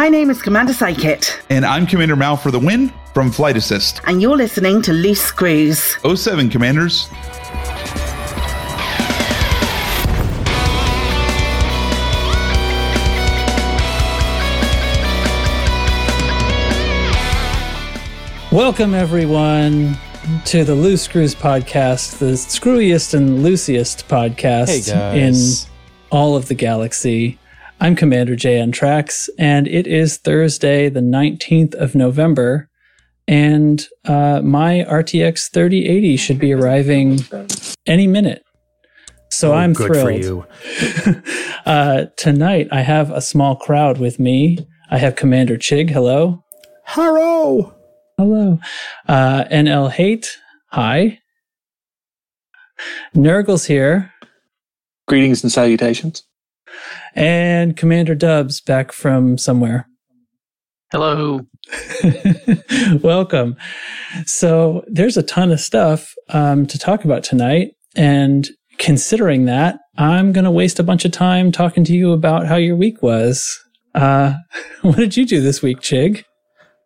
My name is Commander Psychit, And I'm Commander Mal for the win from Flight Assist. and you're listening to Loose Screws. 07 Commanders. Welcome, everyone, to the Loose Screws podcast, the screwiest and loosest podcast Hey, guys. in all of the galaxy. I'm Commander JN Trax, and it is Thursday, the 19th of November, and uh, my RTX 3080 should be arriving any minute. So I'm Oh, good thrilled. for you. Uh, tonight, I have a small crowd with me. I have Commander Chig. Hello. Hello. Hello. Uh, NL Hate. Hi. Nurgle's here. Greetings and salutations. And Commander Dubs back from somewhere. Hello. Welcome. So there's a ton of stuff um, to talk about tonight. And considering that, I'm going to waste a bunch of time talking to you about how your week was. Uh, what did you do this week, Chig?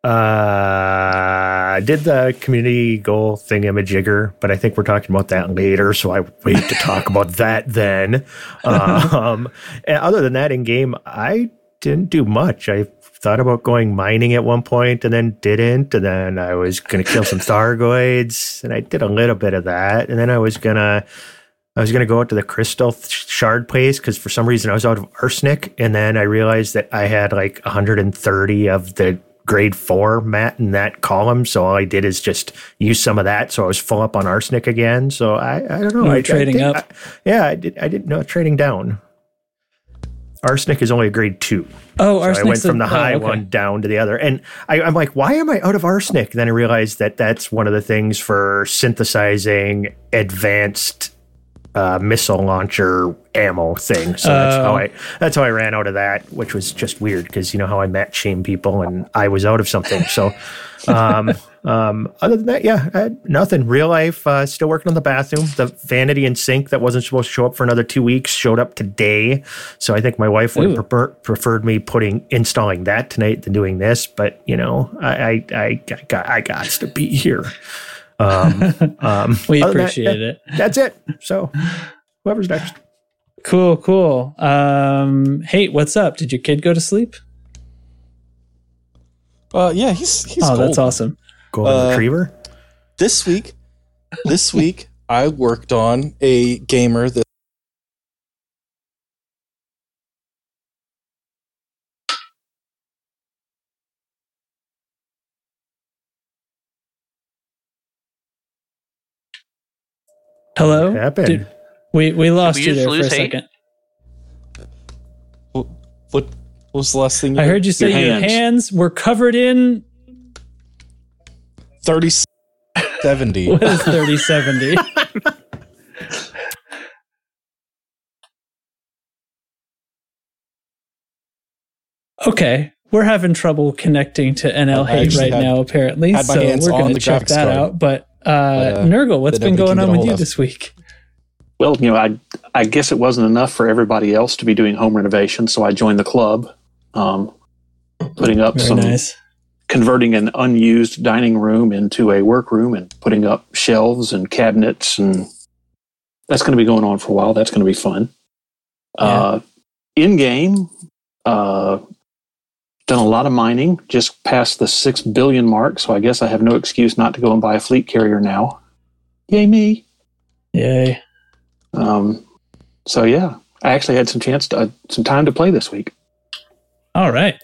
Uh, I did the community goal thingamajigger, but I think we're talking about that later. So I wait to talk about that then. Um, and other than that, in game, I didn't do much. I thought about going mining at one point and then didn't. And then I was going to kill some Thargoids and I did a little bit of that. And then I was going to. I was going to go out to the crystal shard place because for some reason I was out of arsenic. And then I realized that I had like 130 of the grade four mat in that column. So all I did is just use some of that. So I was full up on arsenic again. So I, I don't know. I, trading I did- up? I- yeah, I did. I didn't know trading down. Arsenic is only a grade two. Oh, So I went from the oh, high oh, okay. one down to the other. And I, I'm like, why am I out of arsenic? Then I realized that that's one of the things for synthesizing advanced uh, missile launcher ammo thing. So that's how Oh. I that's how I ran out of that, which was just weird because you know how I met shame people and I was out of something. So um, um, other than that, yeah, I had nothing. Real life, uh, still working on the bathroom. The vanity and sink that wasn't supposed to show up for another two weeks showed up today. So I think my wife would have prefer, preferred me putting installing that tonight than doing this. But you know, I I, I, I got I got to be here. Um, um, We other than that, appreciate it. That's it. So whoever's next. Cool, cool. Um, hey, what's up? Did your kid go to sleep? Uh, yeah, he's he's oh, golden. that's awesome. Golden Uh, retriever. This week, this week I worked on a gamer that Hello? happened? Did- we, we lost we you there for a lose second. what, what was the last thing I heard you say your Your hands. hands. were covered in. thirty seventy. What is 3070? okay. We're having trouble connecting to NL I Hate right had- now, apparently. had my So hands we're going to check that card. out. But, uh, uh, Nurgle, what's that been going on with you of. this week? Well, you know, I I guess it wasn't enough for everybody else to be doing home renovation, so I joined the club, um, putting up Very some, nice. converting an unused dining room into a workroom and putting up shelves and cabinets, and that's going to be going on for a while. That's going to be fun. Uh, in game, uh, done a lot of mining, just past the six billion mark, so I guess I have no excuse not to go and buy a fleet carrier now. Yay me! Yay. Um, so yeah, I actually had some chance to uh, some time to play this week. All right.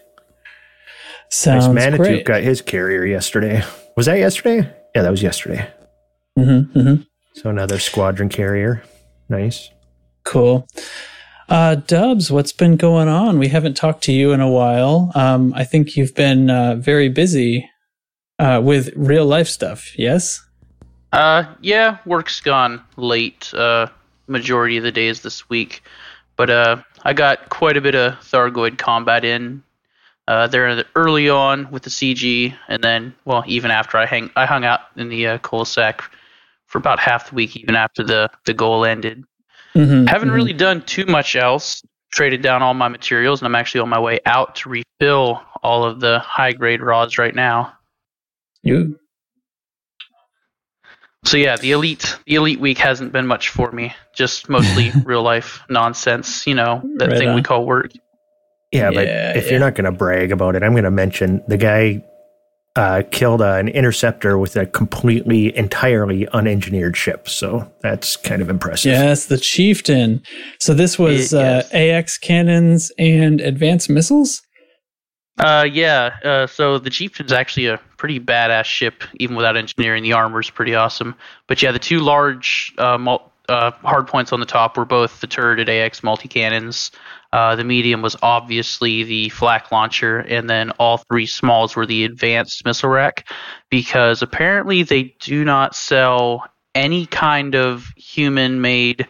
Sounds Nice Manitou great. got his carrier yesterday. Was that yesterday? Yeah, that was yesterday. Mm-hmm, mm-hmm. So another squadron carrier. Nice. Cool. Uh, Dubs, what's been going on? We haven't talked to you in a while. Um, I think you've been uh, very busy uh, with real life stuff. Yes. Uh, yeah, work's gone late. Uh, majority of the days this week, but uh, I got quite a bit of Thargoid combat in. Uh, there early on with the CG, and then well, even after I hang, I hung out in the uh, Cul-de-sac for about half the week, even after the the goal ended. Mm-hmm, Haven't really done too much else. Traded down all my materials, and I'm actually on my way out to refill all of the high grade rods right now. You So yeah, the elite the elite week hasn't been much for me. Just mostly real life nonsense. You know that Right thing we call work. Yeah, but if yeah. you're not going to brag about it, I'm going to mention the guy uh, killed uh, an interceptor with a completely, entirely unengineered ship. So that's kind of impressive. Yes, the chieftain. So this was It- uh. AX cannons and advanced missiles. Uh, yeah. Uh, so the Chieftain's actually a pretty badass ship, even without engineering. The armor's pretty awesome. But yeah, the two large uh, mul- uh, hard points on the top were both the turreted AX multi cannons. Uh, the medium was obviously the flak launcher, and then all three smalls were the advanced missile rack, because apparently they do not sell any kind of human-made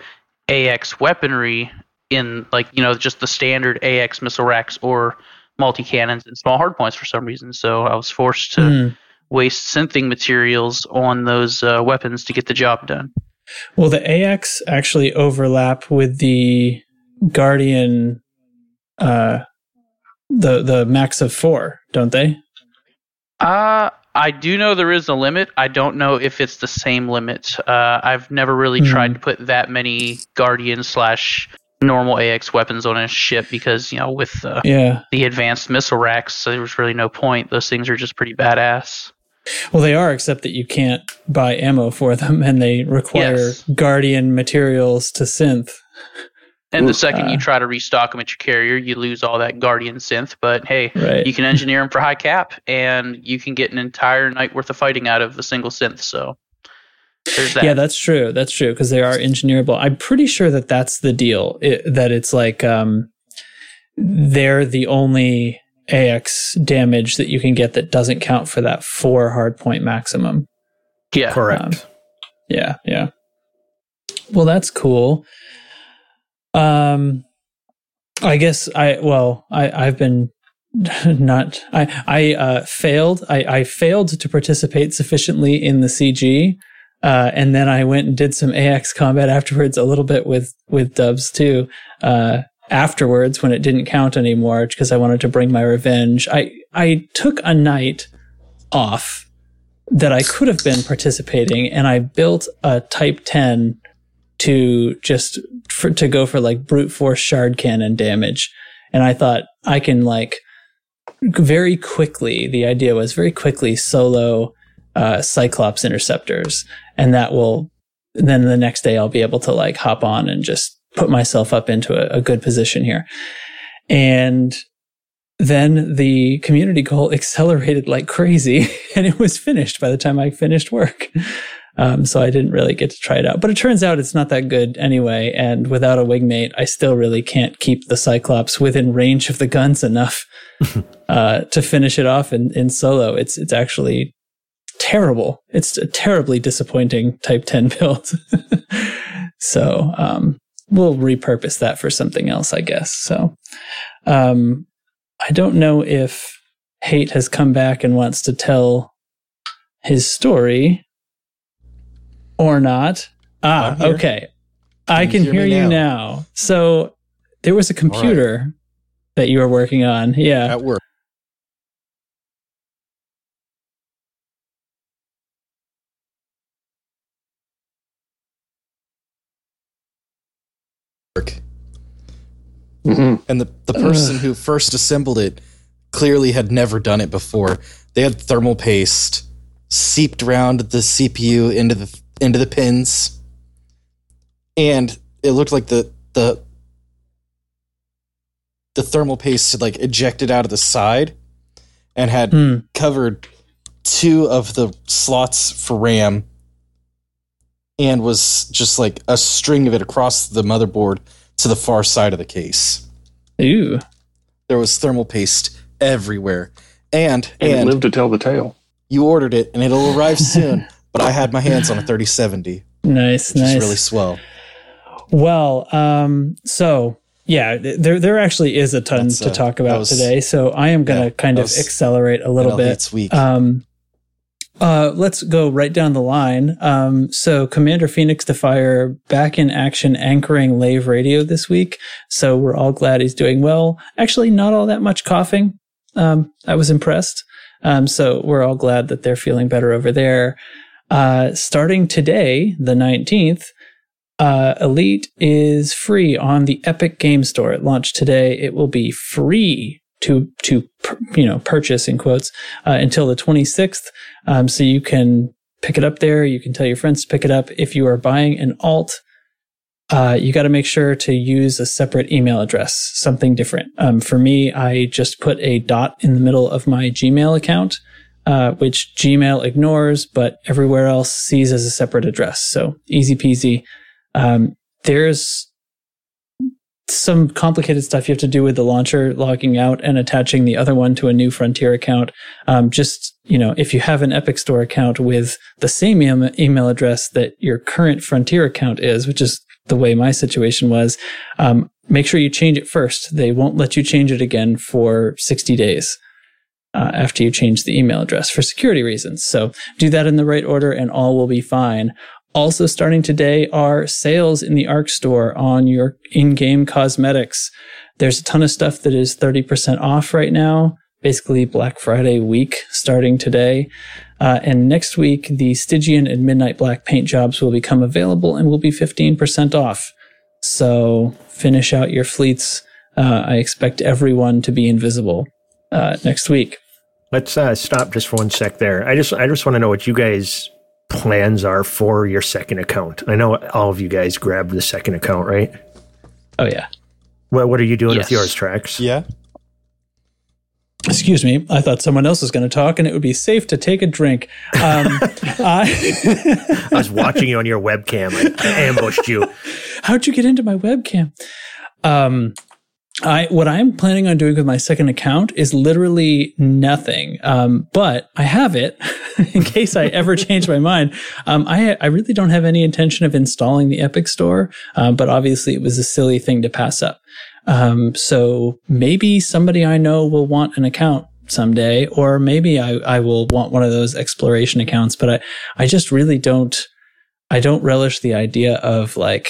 AX weaponry in like you know just the standard AX missile racks or multi cannons and small hardpoints for some reason. So I was forced to Hmm. waste synthing materials on those uh, weapons to get the job done. Well, the AX actually overlap with the Guardian, uh, the the max of four, don't they? Uh, I do know there is a limit. I don't know if it's the same limit. Uh, I've never really Hmm. tried to put that many Guardian slash normal AX weapons on a ship because you know with uh, Yeah. the advanced missile racks, there was really no point. Those things are just pretty badass. Well, they are, except that you can't buy ammo for them, and they require Yes. Guardian materials to synth. And the second uh, you try to restock them at your carrier, you lose all that Guardian synth. But hey, Right. you can engineer them for high cap, and you can get an entire night worth of fighting out of a single synth. So there's that. Yeah, that's true. That's true because they are engineerable. I'm pretty sure that that's the deal. It, that it's like um, they're the only AX damage that you can get that doesn't count for that four hard point maximum. yeah. Correct. Um, Yeah, yeah. Well, that's cool. Um, I guess I well, I I've been not I I uh, failed. I I failed to participate sufficiently in the CG. Uh, and then I went and did some AX combat afterwards, a little bit with with Dubs too. Uh, afterwards, when it didn't count anymore, because I wanted to bring my revenge, I I took a night off that I could have been participating, and I built a Type Ten to just for, to go for like brute force shard cannon damage, and I thought I can like very quickly. The idea was very quickly solo uh, Cyclops interceptors, and that will then the next day I'll be able to like hop on and just put myself up into a, a good position here. And then the community goal accelerated like crazy and it was finished by the time I finished work. Um, so I didn't really get to try it out, but it turns out it's not that good anyway. And without a wingmate, I still really can't keep the Cyclops within range of the guns enough, uh, to finish it off in, in solo. It's, it's actually terrible. It's a terribly disappointing type 10 build. so, um, we'll repurpose that for something else, I guess. So, um, I don't know if Hate has come back and wants to tell his story or not. Ah, I'm okay. I Can can hear, hear you now? now. So there was a computer that you were working on. Yeah. at work. Mhm. And the, the person who first assembled it clearly had never done it before. They had thermal paste seeped around the CPU into the into the pins. And it looked like the the the thermal paste had like ejected out of the side and had Hmm. covered two of the slots for RAM and was just like a string of it across the motherboard to the far side of the case. Ooh. There was thermal paste everywhere. And And, it and lived to tell the tale. you ordered it and it'll arrive soon, but I had my hands on a 3070, Nice, nice. really swell. Well, um, so yeah, there there actually is a ton That's, to uh, talk about was- today. So I am going to yeah, kind of was accelerate a little bit. Hates week. Um, uh, let's go right down the line. Um, so Commander Phoenix Defier back in action anchoring Lave Radio this week. So we're all glad he's doing well. Actually, not all that much coughing. Um, I was impressed. Um, so we're all glad that they're feeling better over there. Uh, starting today, the 19th, uh, Elite is free on the Epic Game Store. It launched today. It will be free to to you know purchase in quotes uh, until the 26th. Um, so you can pick it up there. You can tell your friends to pick it up. If you are buying an alt, uh, you got to make sure to use a separate email address, something different. Um, for me, I just put a dot in the middle of my Gmail account, uh, which Gmail ignores, but everywhere else sees as a separate address. So easy peasy. Um, there's some complicated stuff you have to do with the launcher logging out and attaching the other one to a new Frontier account. Um, just, you know, if you have an Epic Store account with the same email address that your current Frontier account is, which is the way my situation was, um, make sure you change it first. They won't let you change it again for 60 days. Uh, after you change the email address for security reasons. So do that in the right order and all will be fine. Also, starting today are sales in the ARX store on your in game cosmetics. There's a ton of stuff that is 30% off right now, basically Black Friday week starting today. Uh, and next week, the Stygian and Midnight Black paint jobs will become available and will be 15% off. So finish out your fleets. Uh, I expect everyone to be invisible uh, next week. Let's uh, stop just for one sec there. I just I just want to know what you guys plans are for your second account. I know all of you guys grabbed the second account, right? Oh yeah. What What are you doing Yes. with yours, Tracks? Yeah. Excuse me. I thought someone else was going to talk, and it would be safe to take a drink. Um, I, I was watching you on your webcam. I, I ambushed you. how'd you get into my webcam? Um, I what I'm planning on doing with my second account is literally nothing. Um, but I have it in case I ever change my mind. Um, I I really don't have any intention of installing the Epic Store, um, but obviously it was a silly thing to pass up. Um, so maybe somebody I know will want an account someday, or maybe I, I will want one of those exploration accounts, but I, I just really don't, I don't relish the idea of like,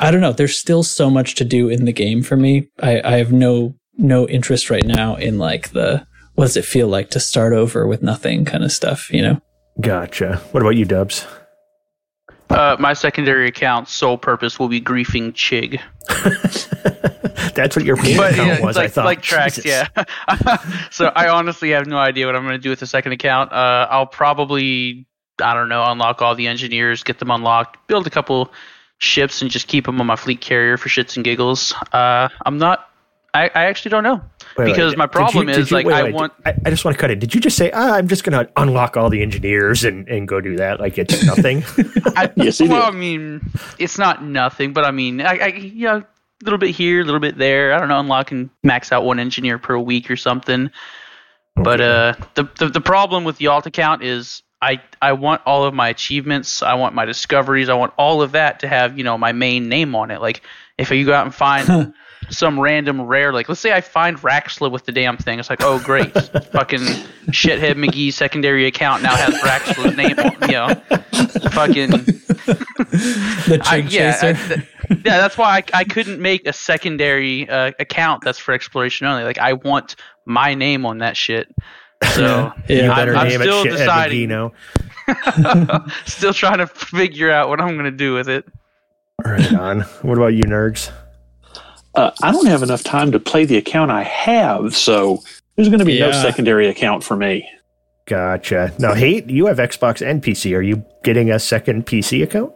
I, I don't know. There's still so much to do in the game for me. I, I have no, no interest right now in like the, what does it feel like to start over with nothing kind of stuff, you know? Gotcha. What about you, Dubs? Uh, my secondary account's sole purpose will be griefing Chig. That's what your main But account yeah, was. like, I thought. like tracks, Jesus. yeah. so I honestly have no idea what I'm going to do with the second account. Uh, I'll probably, I don't know, unlock all the engineers, get them unlocked, build a couple ships, and just keep them on my fleet carrier for shits and giggles. Uh, I'm not. I, I actually don't know Wait, wait, because my did you- problem is you- like wait, I wait, want. I, I just want to cut it. Did you just say ah, I'm just going to unlock all the engineers and, and go do that like it's nothing? I, Yes, he well, did. I mean, it's not nothing, but I mean, I, I you know, a little bit here, a little bit there. I don't know, unlock and max out one engineer per week or something. But uh, the, the the problem with the alt account is I I want all of my achievements, I want my discoveries, I want all of that to have you know my main name on it. Like if you go out and find some random rare, like let's say I find Raxxla with the damn thing, it's like oh great, fucking shithead McGee secondary account now has Raxxla's name on, you know, fucking The I, Chig yeah, I, Chaser. th- yeah, that's why I, I couldn't make a secondary uh, account that's for exploration only. Like I want my name on that shit. So Yeah. you I'm- better I'm name still it shit deciding. Magino. still trying to figure out what I'm gonna do with it. Right on. What about you, nerds? Uh, I don't have enough time to play the account I have, so there's going to be no secondary account for me. Gotcha. Now, Hate, you have Xbox and PC. Are you getting a second PC account?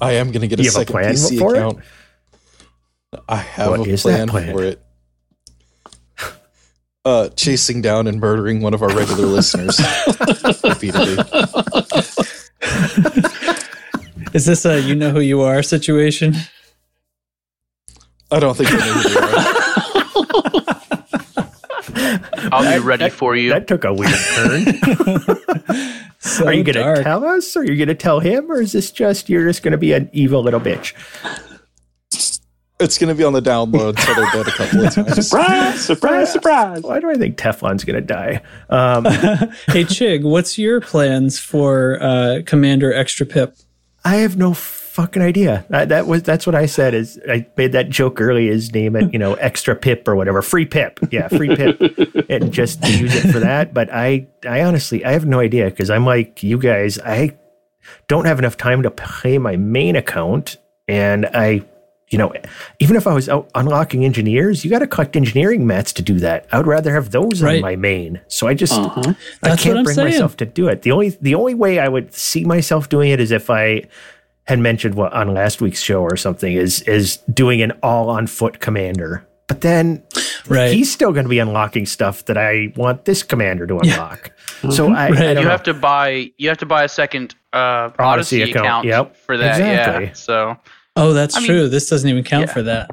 I am going to get a You have a second plan PC for it? account. I have What a is that plan, plan? for it. Uh, chasing down and murdering one of our regular listeners repeatedly. Is this a you know who you are situation? I don't think I know who they are. I'll be ready for you. That took a weird turn. So are you going to tell us? Or are you going to tell him? Or is this just, you're just going to be an evil little bitch? It's going to be on the download until they're dead a couple of times. Surprise! Surprise! Surprise! Why do I think Teflon's going to die? Um, Hey Chig, what's your plans for uh, Commander Extra Pip? I have no fucking idea. That, that was that's what I said. Is I made that joke early. Is name it you know extra pip or whatever, free pip. Yeah, free pip, and just use it for that. But I I honestly I have no idea because I'm like you guys. I don't have enough time to pay my main account, and I. You know, even if I was out unlocking engineers, you got to collect engineering mats to do that. I would rather have those Right. on my main. So I just Uh-huh. I can't bring saying. myself to do it. The only the only way I would see myself doing it is if I had mentioned what on last week's show or something is is doing an all on foot commander. But then Right. he's still going to be unlocking stuff that I want this commander to unlock. So I, I Right. don't You know. have to buy you have to buy a second uh, Odyssey Odyssey, account, account, yep, for that. exactly. Yeah. So Oh, that's I mean- true. this doesn't even count Yeah. for that.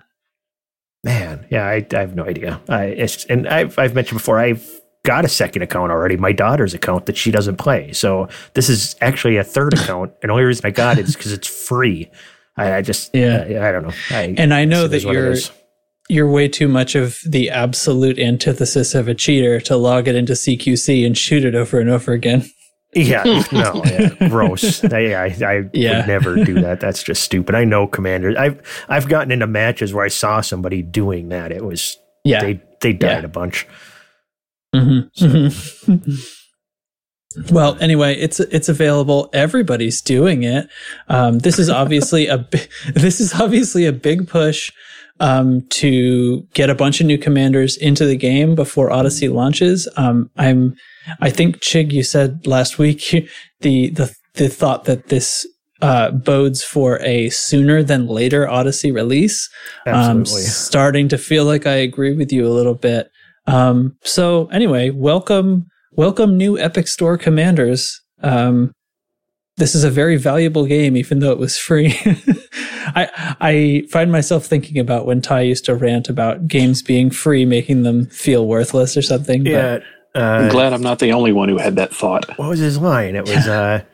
Man, yeah, I, I have no idea. I it's, and I've I've mentioned before I've got a second account already, my daughter's account that she doesn't play. So this is actually a third account, and the only reason I got it is because it's free. I, I just Yeah. I, I don't know. I, And I know that you're you're way too much of the absolute antithesis of a cheater to log it into CQC and shoot it over and over again. Yeah, no, yeah, gross. I, I, I Yeah. would never do that. That's just stupid. I know commanders. I've I've gotten into matches where I saw somebody doing that. It was Yeah. they they died Yeah. a bunch. Mhm, mhm. well, anyway, it's it's available. Everybody's doing it. Um, this is obviously a this is obviously a big push um, to get a bunch of new commanders into the game before Odyssey launches. Um, I'm I think Chig, you said last week the the the thought that this uh, bodes for a sooner than later Odyssey release. Um, Absolutely. starting to feel like I agree with you a little bit. Um, so anyway, welcome, welcome new Epic Store commanders. Um, this is a very valuable game, even though it was free. I I find myself thinking about when Ty used to rant about games being free, making them feel worthless or something. but- yeah. I'm Uh, glad I'm not the only one who had that thought. what was his line? It was uh,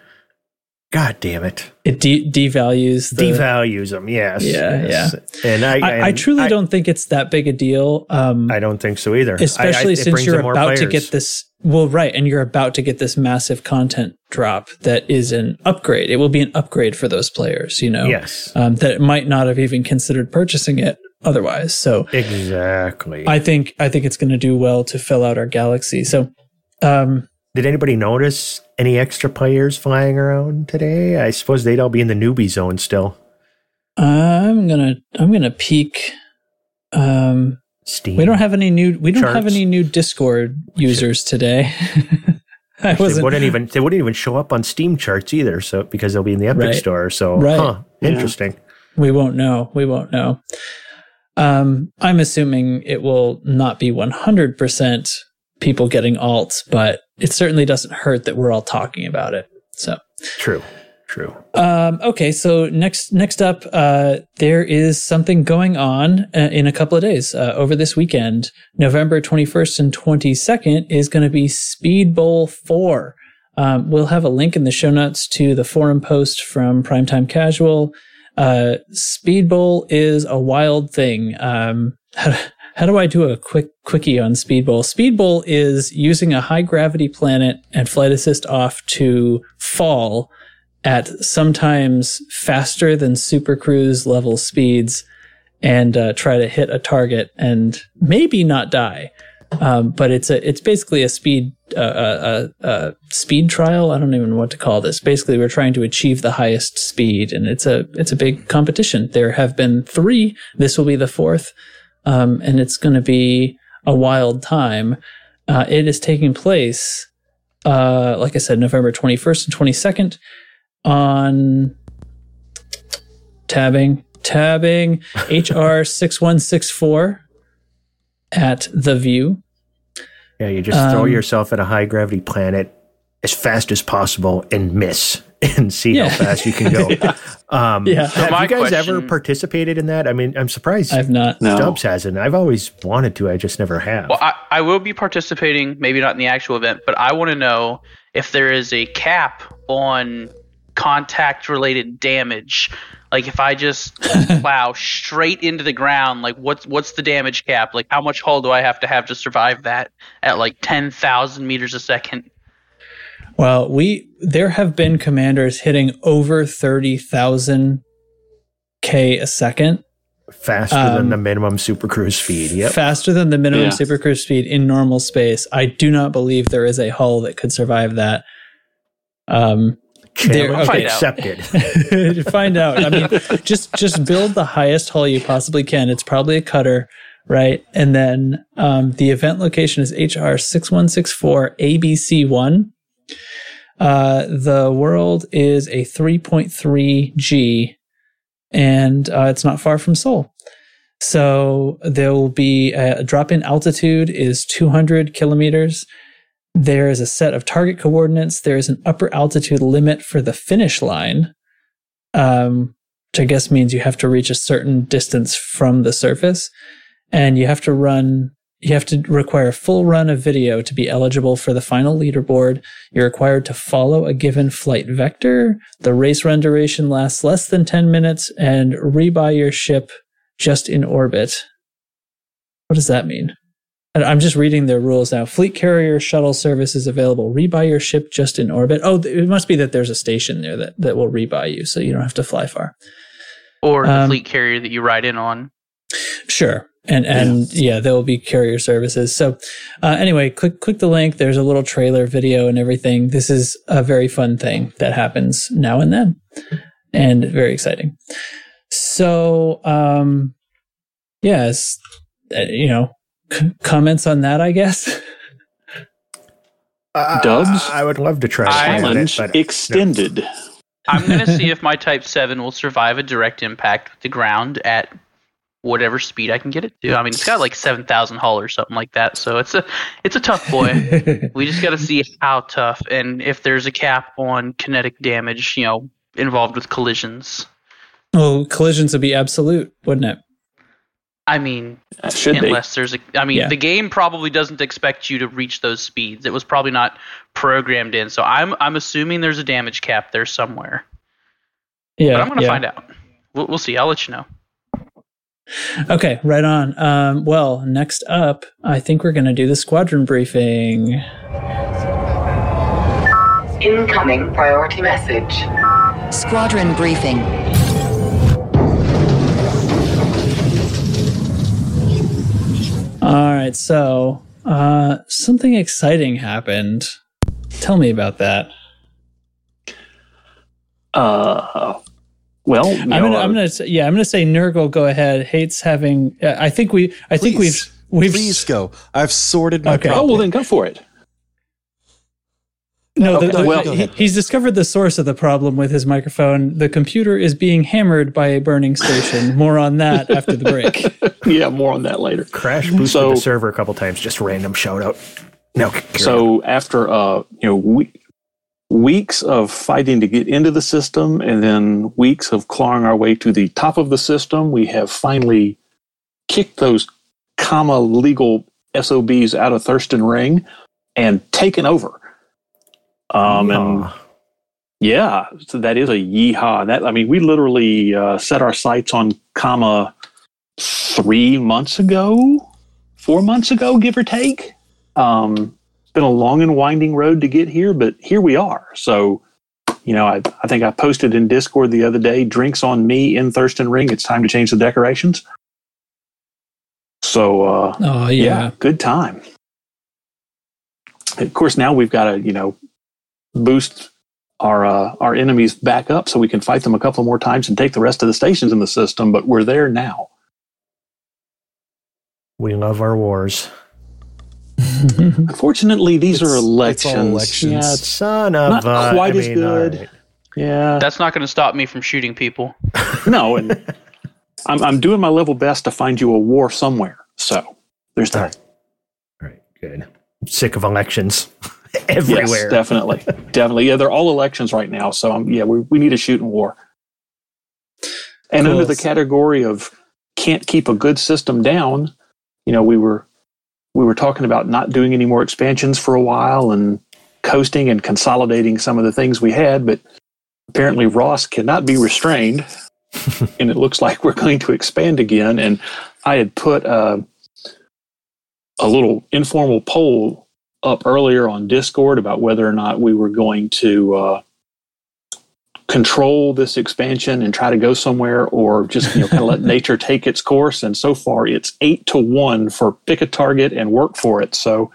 God damn it, it de- devalues the. devalues them. Yes. Yeah, yes. And I I, I truly I, don't think it's that big a deal. Um, I don't think so either. I- I- especially since you're in more about to get this well right and you're about to get this massive content drop that is an upgrade it will be an upgrade for those players you know Yes. um, that might not have even considered purchasing it otherwise so Exactly. i think i think it's going to do well to fill out our galaxy so um Did anybody notice any extra players flying around today? I suppose they'd all be in the newbie zone still. i'm gonna i'm gonna peek um Steam. we don't have any new we don't have any new discord users today i They wasn't wouldn't even they wouldn't even show up on Steam charts either. So because they'll be in the Epic Right. Store. So Right. huh, Yeah. interesting. We won't know. We won't know. Um, I'm assuming it will not be 100% people getting alts, but it certainly doesn't hurt that we're all talking about it. So, True. True. um, okay. So next, next up, uh, there is something going on uh, in a couple of days, uh, over this weekend, November 21st and 22nd is going to be Speed Bowl 4. Um, we'll have a link in the show notes to the forum post from Primetime Casual. Uh, Speed Bowl is a wild thing. Um, how, how do I do a quick quickie on Speed Bowl? Speed Bowl is using a high gravity planet and flight assist off to fall at sometimes faster than Super Cruise level speeds and uh, try to hit a target and maybe not die. Um, but it's a it's basically a speed uh, uh, uh, uh, speed trial. I don't even know what to call this. Basically, we're trying to achieve the highest speed, and it's a it's a big competition. There have been three. This will be the fourth, um, and it's going to be a wild time. Uh, it is taking place, uh, like I said, November twenty first and twenty second on tabbing tabbing HR six one six four at the view. Yeah, you just throw Um, yourself at a high gravity planet as fast as possible and miss and see Yeah. how fast you can go. Um, Yeah. Have my you guys ever participated in that? I mean, I'm surprised I've not. No. Stubbs hasn't. I've always wanted to. I just never have. Well, I, I will be participating, maybe not in the actual event, but I want to know if there is a cap on contact related damage. Like if I just plow straight into the ground, like what's what's the damage cap? Like how much hull do I have to have to survive that at like ten thousand meters a second? Well, we there have been commanders hitting over thirty thousand k a second, Faster Um, than the minimum super cruise speed. Yep. faster than the minimum Yeah. supercruise speed in normal space. I do not believe there is a hull that could survive that. Um, there- Challenge okay. accepted. to find out. I mean, just just build the highest hull you possibly can. It's probably a cutter, right? And then um, the event location is HR six one six four ABC one. Uh, the world is a three point three G, and uh, it's not far from Sol. So there will be a drop in altitude is 200 kilometers. There is a set of target coordinates. There is an upper altitude limit for the finish line, um, which I guess means you have to reach a certain distance from the surface. And you have to run, you have to require a full run of video to be eligible for the final leaderboard. You're required to follow a given flight vector. The race run duration lasts less than 10 minutes and rebuy your ship just in orbit. What does that mean? I'm just reading their rules now. Fleet carrier shuttle service is available. Rebuy your ship just in orbit. Oh, it must be that there's a station there that, that will rebuy you, so you don't have to fly far. Or the Um, fleet carrier that you ride in on. Sure. And and yeah, there will be carrier services. So uh, anyway, click click the link. There's a little trailer video and everything. This is a very fun thing that happens now and then, and very exciting. So um, yes, uh, you know, c- comments on that, I guess. Uh, Dubs? I would love to try to it, Challenge but extended. I'm going to see if my Type 7 will survive a direct impact with the ground at whatever speed I can get it to. I mean, it's got like 7,000 hull or something like that, so it's a it's a tough boy. we just got to see how tough and if there's a cap on kinetic damage, you know, involved with collisions. well, collisions would be absolute, wouldn't it? I mean, That should be. unless there's a I mean, Yeah. the game probably doesn't expect you to reach those speeds. It was probably not programmed in. So I'm I'm assuming there's a damage cap there somewhere. Yeah. but I'm going to yeah. find out. We'll, we'll see. I'll let you know. Okay, right on. Um, well, next up, I think we're going to do the squadron briefing. Incoming priority message. Squadron briefing. All right, so uh, something exciting happened. Tell me about that. Uh, well, I'm gonna, uh, I'm gonna, say- yeah, I'm gonna say Nurgle. Go ahead. Hates having. uh, I think we, I think we've, Please. we've. Please go. I've sorted my Okay. oh, well, then go for it. No, the, Okay, the- well- he- he's discovered the source of the problem with his microphone. The computer is being hammered by a burning station. More on that after the break. yeah, more on that later. crash boosted So- the server a couple times. Just random shout out. No, carry on. So after uh, you know, we, weeks of fighting to get into the system, and then weeks of clawing our way to the top of the system, we have finally kicked those comma legal SOBs out of Thurston Ring and taken over. Um, and yeah, so that is a yeehaw. That I mean, we literally uh, set our sights on comma three months ago, four months ago, give or take. Um, it's been a long and winding road to get here, but here we are. So, you know, I, I think I posted in Discord the other day, drinks on me in Thurston Ring. It's time to change the decorations. So, uh, Oh yeah. yeah. good time. Of course, now we've got to, you know, boost our uh, our enemies back up so we can fight them a couple more times and take the rest of the stations in the system. But we're there now. we love our wars. Unfortunately, these It's- are it's all elections. elections. Yeah, it's, Son of Not uh, quite I as mean, good. all right. yeah. That's not going to stop me from shooting people. no, and I'm I'm doing my level best to find you a war somewhere. So there's All that. right. All right, good. I'm sick of elections everywhere. Yes, definitely, definitely. Yeah, they're all elections right now. So um, yeah, we we need a shooting war. And Cool. under the category of can't keep a good system down, you know, we were we were talking about not doing any more expansions for a while and coasting and consolidating some of the things we had, but apparently Ross cannot be restrained, and it looks like we're going to expand again. And I had put uh, a little informal poll up earlier on Discord about whether or not we were going to uh, control this expansion and try to go somewhere or just you know kind of let nature take its course and so far it's 8 to 1 for pick a target and work for it so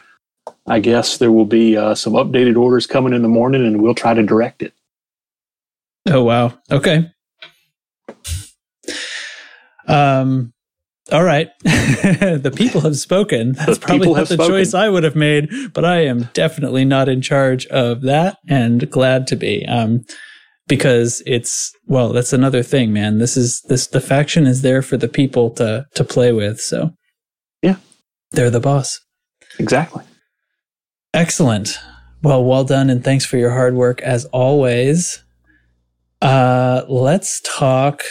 i guess there will be uh, some updated orders coming in the morning and we'll try to direct it Oh wow. Okay. Um all right. the people have spoken. That's The probably not the spoken. choice I would have made, but I am definitely not in charge of that and glad to be. Um because it's well, that's another thing, man. This is this the faction is there for the people to to play with, so Yeah. They're the boss. exactly Excellent. Well, well done, and thanks for your hard work as always. Uh, let's talk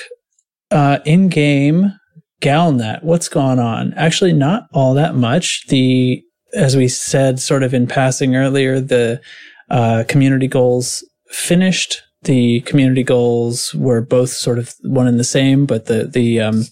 uh, in game Galnet. What's going on? Actually, not all that much. The as we said, sort of in passing earlier, the uh, community goals finished. The community goals were both sort of one and the same, but the the um,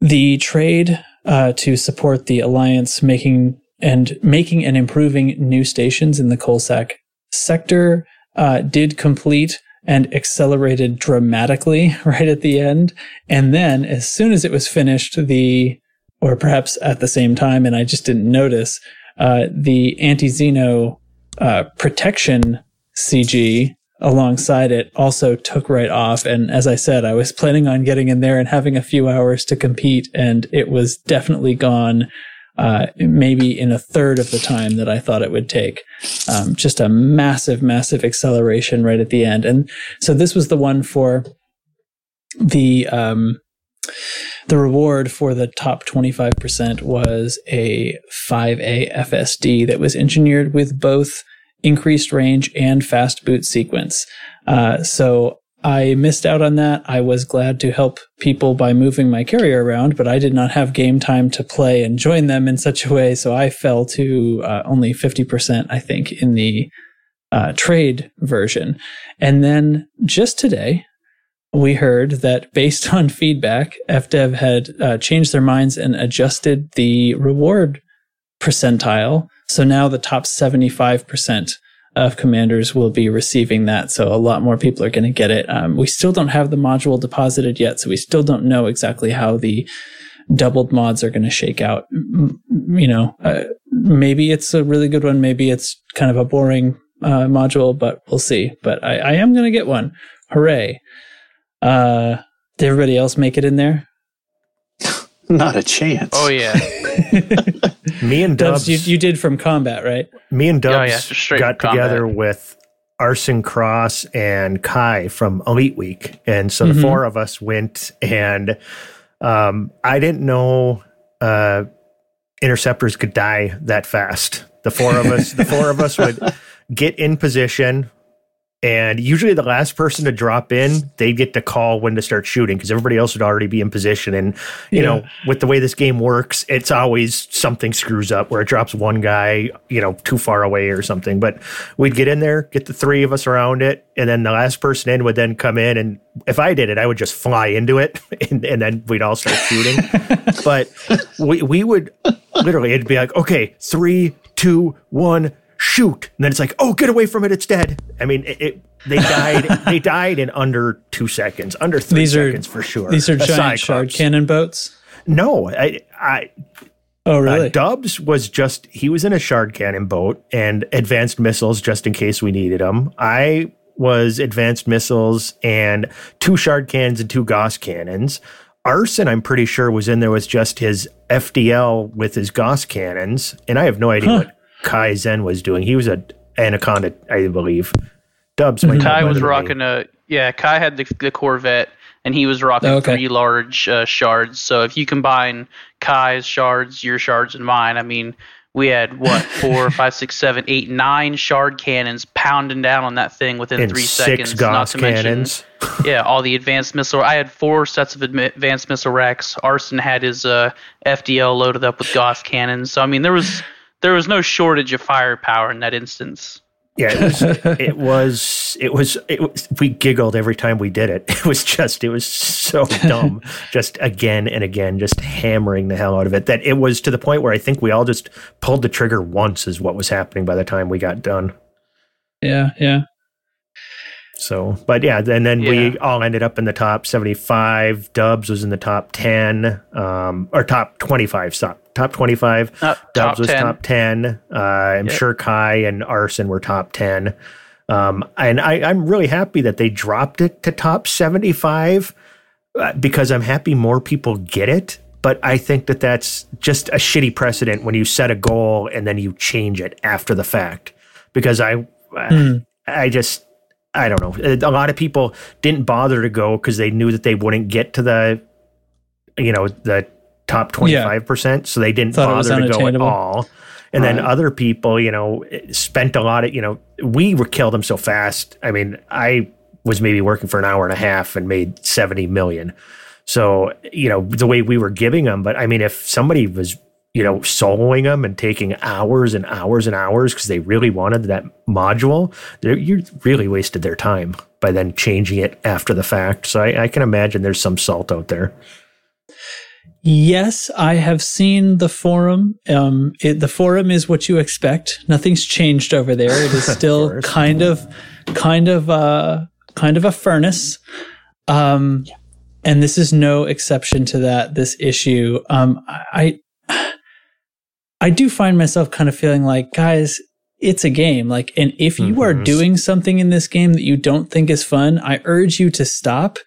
the trade uh, to support the alliance making and making and improving new stations in the Coalsack sector uh, did complete and accelerated dramatically right at the end. And then, as soon as it was finished, the or perhaps at the same time, and I just didn't notice, uh, the anti Xeno uh, protection CG alongside it also took right off. And as I said, I was planning on getting in there and having a few hours to compete, and it was definitely gone. Uh, maybe in a third of the time that I thought it would take. Um, just a massive, massive acceleration right at the end. And so this was the one for the um, the reward for the top 25% was a 5A FSD that was engineered with both increased range and fast boot sequence. Uh, so I missed out on that. I was glad to help people by moving my carrier around, but I did not have game time to play and join them in such a way. So I fell to uh, only 50%, I think, in the uh, trade version. And then just today, we heard that based on feedback, FDev had uh, changed their minds and adjusted the reward percentile. So now the top 75% of commanders will be receiving that. So a lot more people are going to get it. Um, we still don't have the module deposited yet. So we still don't know exactly how the doubled mods are going to shake out. M- You know, uh, maybe it's a really good one. Maybe it's kind of a boring uh, module, but we'll see. But I, I am going to get one. Hooray. Uh, did everybody else make it in there? not a chance Oh yeah. Me and Dubs, Dubs, you, you did from combat, right? me and Dubs Oh, yeah, got from together with Arson Cross and Kai from Elite Week, and so Mhm. the four of us went. And um, I didn't know uh, interceptors could die that fast. The four of us, the four of us would get in position. And usually, the last person to drop in, they'd get to call when to start shooting because everybody else would already be in position. And you Yeah. know, with the way this game works, it's always something screws up where it drops one guy, you know, too far away or something. But we'd get in there, get the three of us around it, and then the last person in would then come in. And if I did it, I would just fly into it, and, and then we'd all start shooting. but we we would literally it'd be like, okay, three, two, one, shoot, and then it's like, oh, get away from it, it's dead. I mean, it. it they died. they died in under two seconds, under three These are- seconds for sure. These are giant shard cannon boats. No, I, I Oh, uh, really? Dubs was just he was in a shard cannon boat and advanced missiles just in case we needed them. I was advanced missiles and two shard cannons and two Gauss cannons. Arson, I'm pretty sure, was in there with just his FDL with his Gauss cannons, and I have no idea Huh. what Kai Zen was doing. He was a Anaconda, I believe. Dubs, might know Kai was than me. rocking a yeah. Kai had the, the Corvette, and he was rocking Okay. three large uh, shards. So if you combine Kai's shards, your shards, and mine, I mean, we had what four, five, six, seven, eight, nine shard cannons pounding down on that thing within and three six seconds. Not Gauss to mention, yeah, all the advanced missile. I had four sets of advanced missile racks. Arson had his uh, FDL loaded up with Gauss cannons. So I mean, there was there was no shortage of firepower in that instance. Yeah, it was, it was, it was, it was, we giggled every time we did it. It was just, it was so dumb. just again and again, just hammering the hell out of it. That it was to the point where I think we all just pulled the trigger once, is what was happening by the time we got done. Yeah, yeah. So, but yeah, and then Yeah. we all ended up in the top 75. Dubs was in the top 10, um, or top 25. Stop, top 25. Uh, Dubs top was 10. top 10. Uh, I'm Yep. sure Kai and Arson were top 10. Um, and I, I'm really happy that they dropped it to top 75 uh, because I'm happy more people get it. But I think that that's just a shitty precedent when you set a goal and then you change it after the fact. Because I, I just, I don't know. A lot of people didn't bother to go because they knew that they wouldn't get to the, you know, the top 25%. So they didn't Thought bother to go at all. And then other people, you know, spent a lot of, you know, we were killed them so fast. I mean, I was maybe working for an hour and a half and made 70 million. So, you know, the way we were giving them, but I mean, if somebody was, you know, soloing them and taking hours and hours and hours because they really wanted that module, you really wasted their time by then changing it after the fact. So I, I can imagine there's some salt out there. Yes, I have seen the forum. Um, it, the forum is what you expect. Nothing's changed over there. It is still course. kind of, kind of, uh, kind of a furnace. Um, and this is no exception to that. This issue. Um, I, I do find myself kind of feeling like, guys, it's a game. Like, and if you are Mhm. doing something in this game that you don't think is fun, I urge you to stop.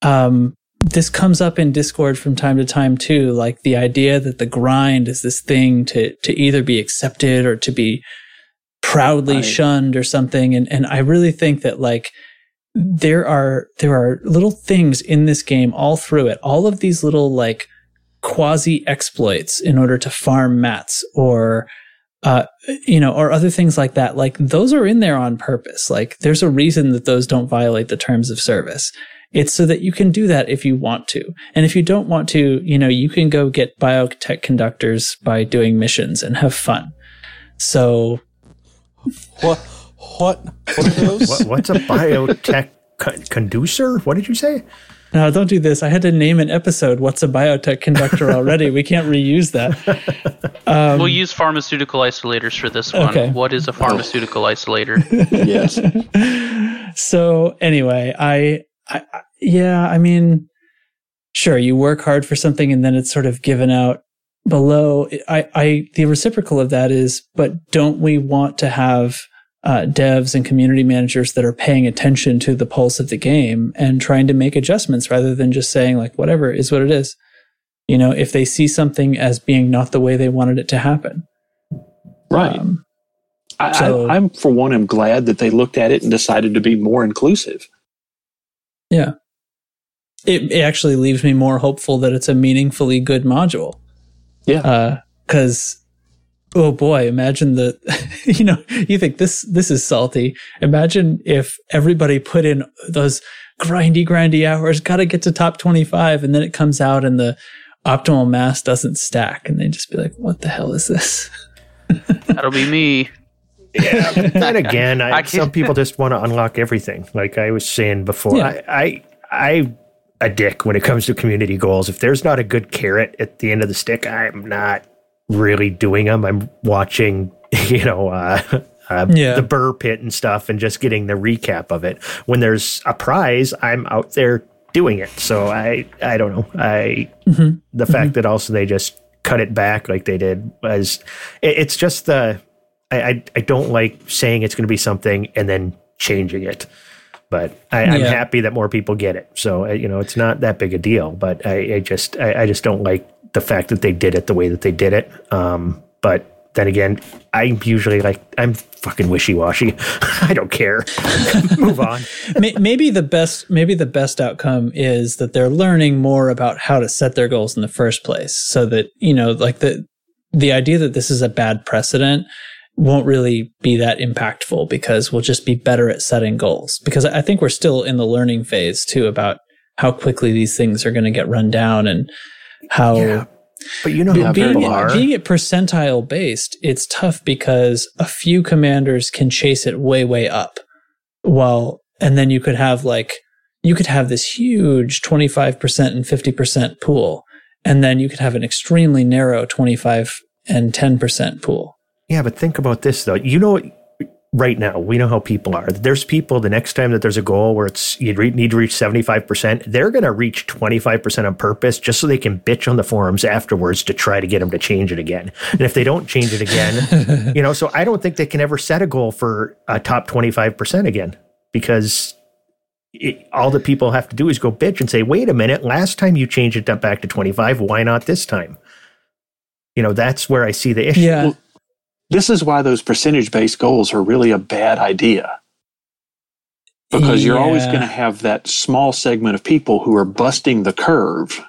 Um, this comes up in Discord from time to time too, like the idea that the grind is this thing to to either be accepted or to be proudly Right. shunned or something. And and I really think that like there are there are little things in this game all through it, all of these little like quasi exploits in order to farm mats or uh, you know, or other things like that. Like those are in there on purpose. Like there's a reason that those don't violate the terms of service. It's so that you can do that if you want to. And if you don't want to, you know, you can go get biotech conductors by doing missions and have fun. So What? What? What those? What, what's a biotech con- conducer? What did you say? no, don't do this. I had to name an episode. What's a biotech conductor already? we can't reuse that. Um, we'll use pharmaceutical isolators for this one. Okay. What is a pharmaceutical isolator? yes. so anyway, I, I, I, yeah, I mean, sure, you work hard for something and then it's sort of given out below. I, I, the reciprocal of that is, but don't we want to have uh, devs and community managers that are paying attention to the pulse of the game and trying to make adjustments rather than just saying like whatever is what it is. You know, if they see something as being not the way they wanted it to happen. Right. Um, I, so- I, I'm, for one, I'm glad that they looked at it and decided to be more inclusive. Yeah. It, it actually leaves me more hopeful that it's a meaningfully good module. Yeah. Uh, because, oh boy, imagine the, you know, you think this this is salty. Imagine if everybody put in those grindy, grindy hours, got to get to top twenty five, and then it comes out and the optimal mass doesn't stack, and they just be like, "What the hell is this?" That'll be me. Yeah. then again, I, I some people just want to unlock everything. Like I was saying before, Yeah. I, I, I, a dick when it comes to community goals. If there's not a good carrot at the end of the stick, I'm not really doing them. I'm watching, you know, uh, uh, Yeah. the Buur Pit and stuff and just getting the recap of it. When there's a prize, I'm out there doing it. So I, I don't know. I, Mm-hmm. the fact that also they just cut it back like they did was it, it's just the I, I I don't like saying it's going to be something and then changing it. But I, I'm Yeah. happy that more people get it. So uh, you know, it's not that big a deal. But I, I just I, I just don't like the fact that they did it the way that they did it. Um, but then again, I'm usually like I'm fucking wishy washy. I don't care. Move on. Maybe the best maybe the best outcome is that they're learning more about how to set their goals in the first place so that you know like the the idea that this is a bad precedent won't really be that impactful because we'll just be better at setting goals because i think we're still in the learning phase too about how quickly these things are going to get run down and how Yeah. But you know how being, people are. being it percentile based, it's tough because a few commanders can chase it way, way up. Well, and then you could have like, you could have this huge 25% and 50% pool. And then you could have an extremely narrow 25 and 10% pool. Yeah, but think about this though. You know, right now. We know how people are. There's people, the next time that there's a goal where it's you re- need to reach 75%, they're going to reach 25% on purpose just so they can bitch on the forums afterwards to try to get them to change it again. And if they don't change it again, you know, so I don't think they can ever set a goal for a top 25% again because it, all the people have to do is go bitch and say, wait a minute, last time you changed it back to 25, why not this time? You know, that's where I see the issue. Yeah. Well, this is why those percentage based goals are really a bad idea. Because you're always going to have that small segment of people who are busting the curve.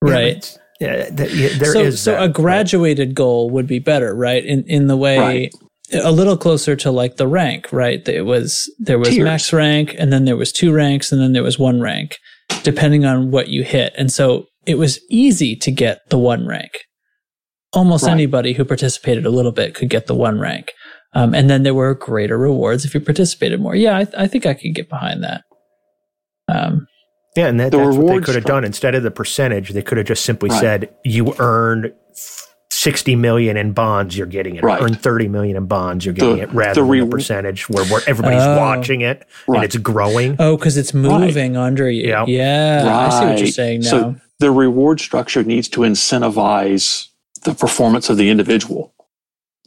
Right. Yeah, th- yeah, there so, is so that, a but- graduated goal would be better, right? In in the way Right. a little closer to like the rank, right? It was there was Tiers. max rank, and then there was two ranks, and then there was one rank, depending on what you hit. And so it was easy to get the one rank. Almost Right. anybody who participated a little bit could get the one rank. Um, and then there were greater rewards if you participated more. Yeah, I, I think I could get behind that. Um, Yeah, and that, that's what they could have done instead of the percentage. They could have just simply Right. said, "You earned sixty million in bonds, you're getting it. Right. Earn thirty million in bonds, you're getting The- it." Rather the than re- the percentage where, where everybody's Oh. watching it and it's growing. oh, because it's moving under you. Yeah. Yeah, I see what you're saying now. So the reward structure needs to incentivize the performance of the individual,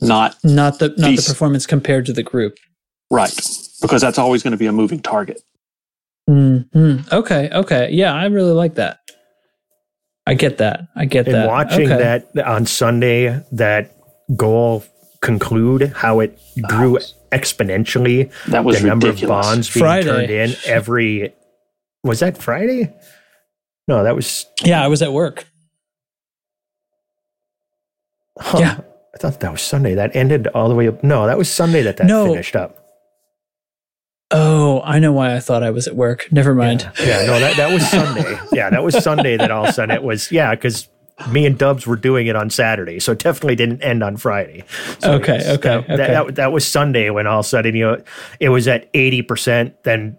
not not the not the performance compared to the group. right, because that's always going to be a moving target. hmm Okay, okay, yeah, I really like that. I get that. I get And that. watching Okay. that on Sunday, that goal conclude, how it grew exponentially, That was the number ridiculous. of bonds being Friday. turned in every. Was that Friday? No, that was. Yeah, I was at work. Huh, Yeah. I thought that was Sunday. That ended all the way up. No, that was Sunday that that No. finished up. Oh, I know why I thought I was at work. Never mind. Yeah, no, that, that was Sunday. yeah, that was Sunday that all of a sudden it was, yeah, because me and Dubs were doing it on Saturday. So it definitely didn't end on Friday. So Okay, okay, that, that- okay. That, that was Sunday when all of a sudden, you know, it was at 80%, then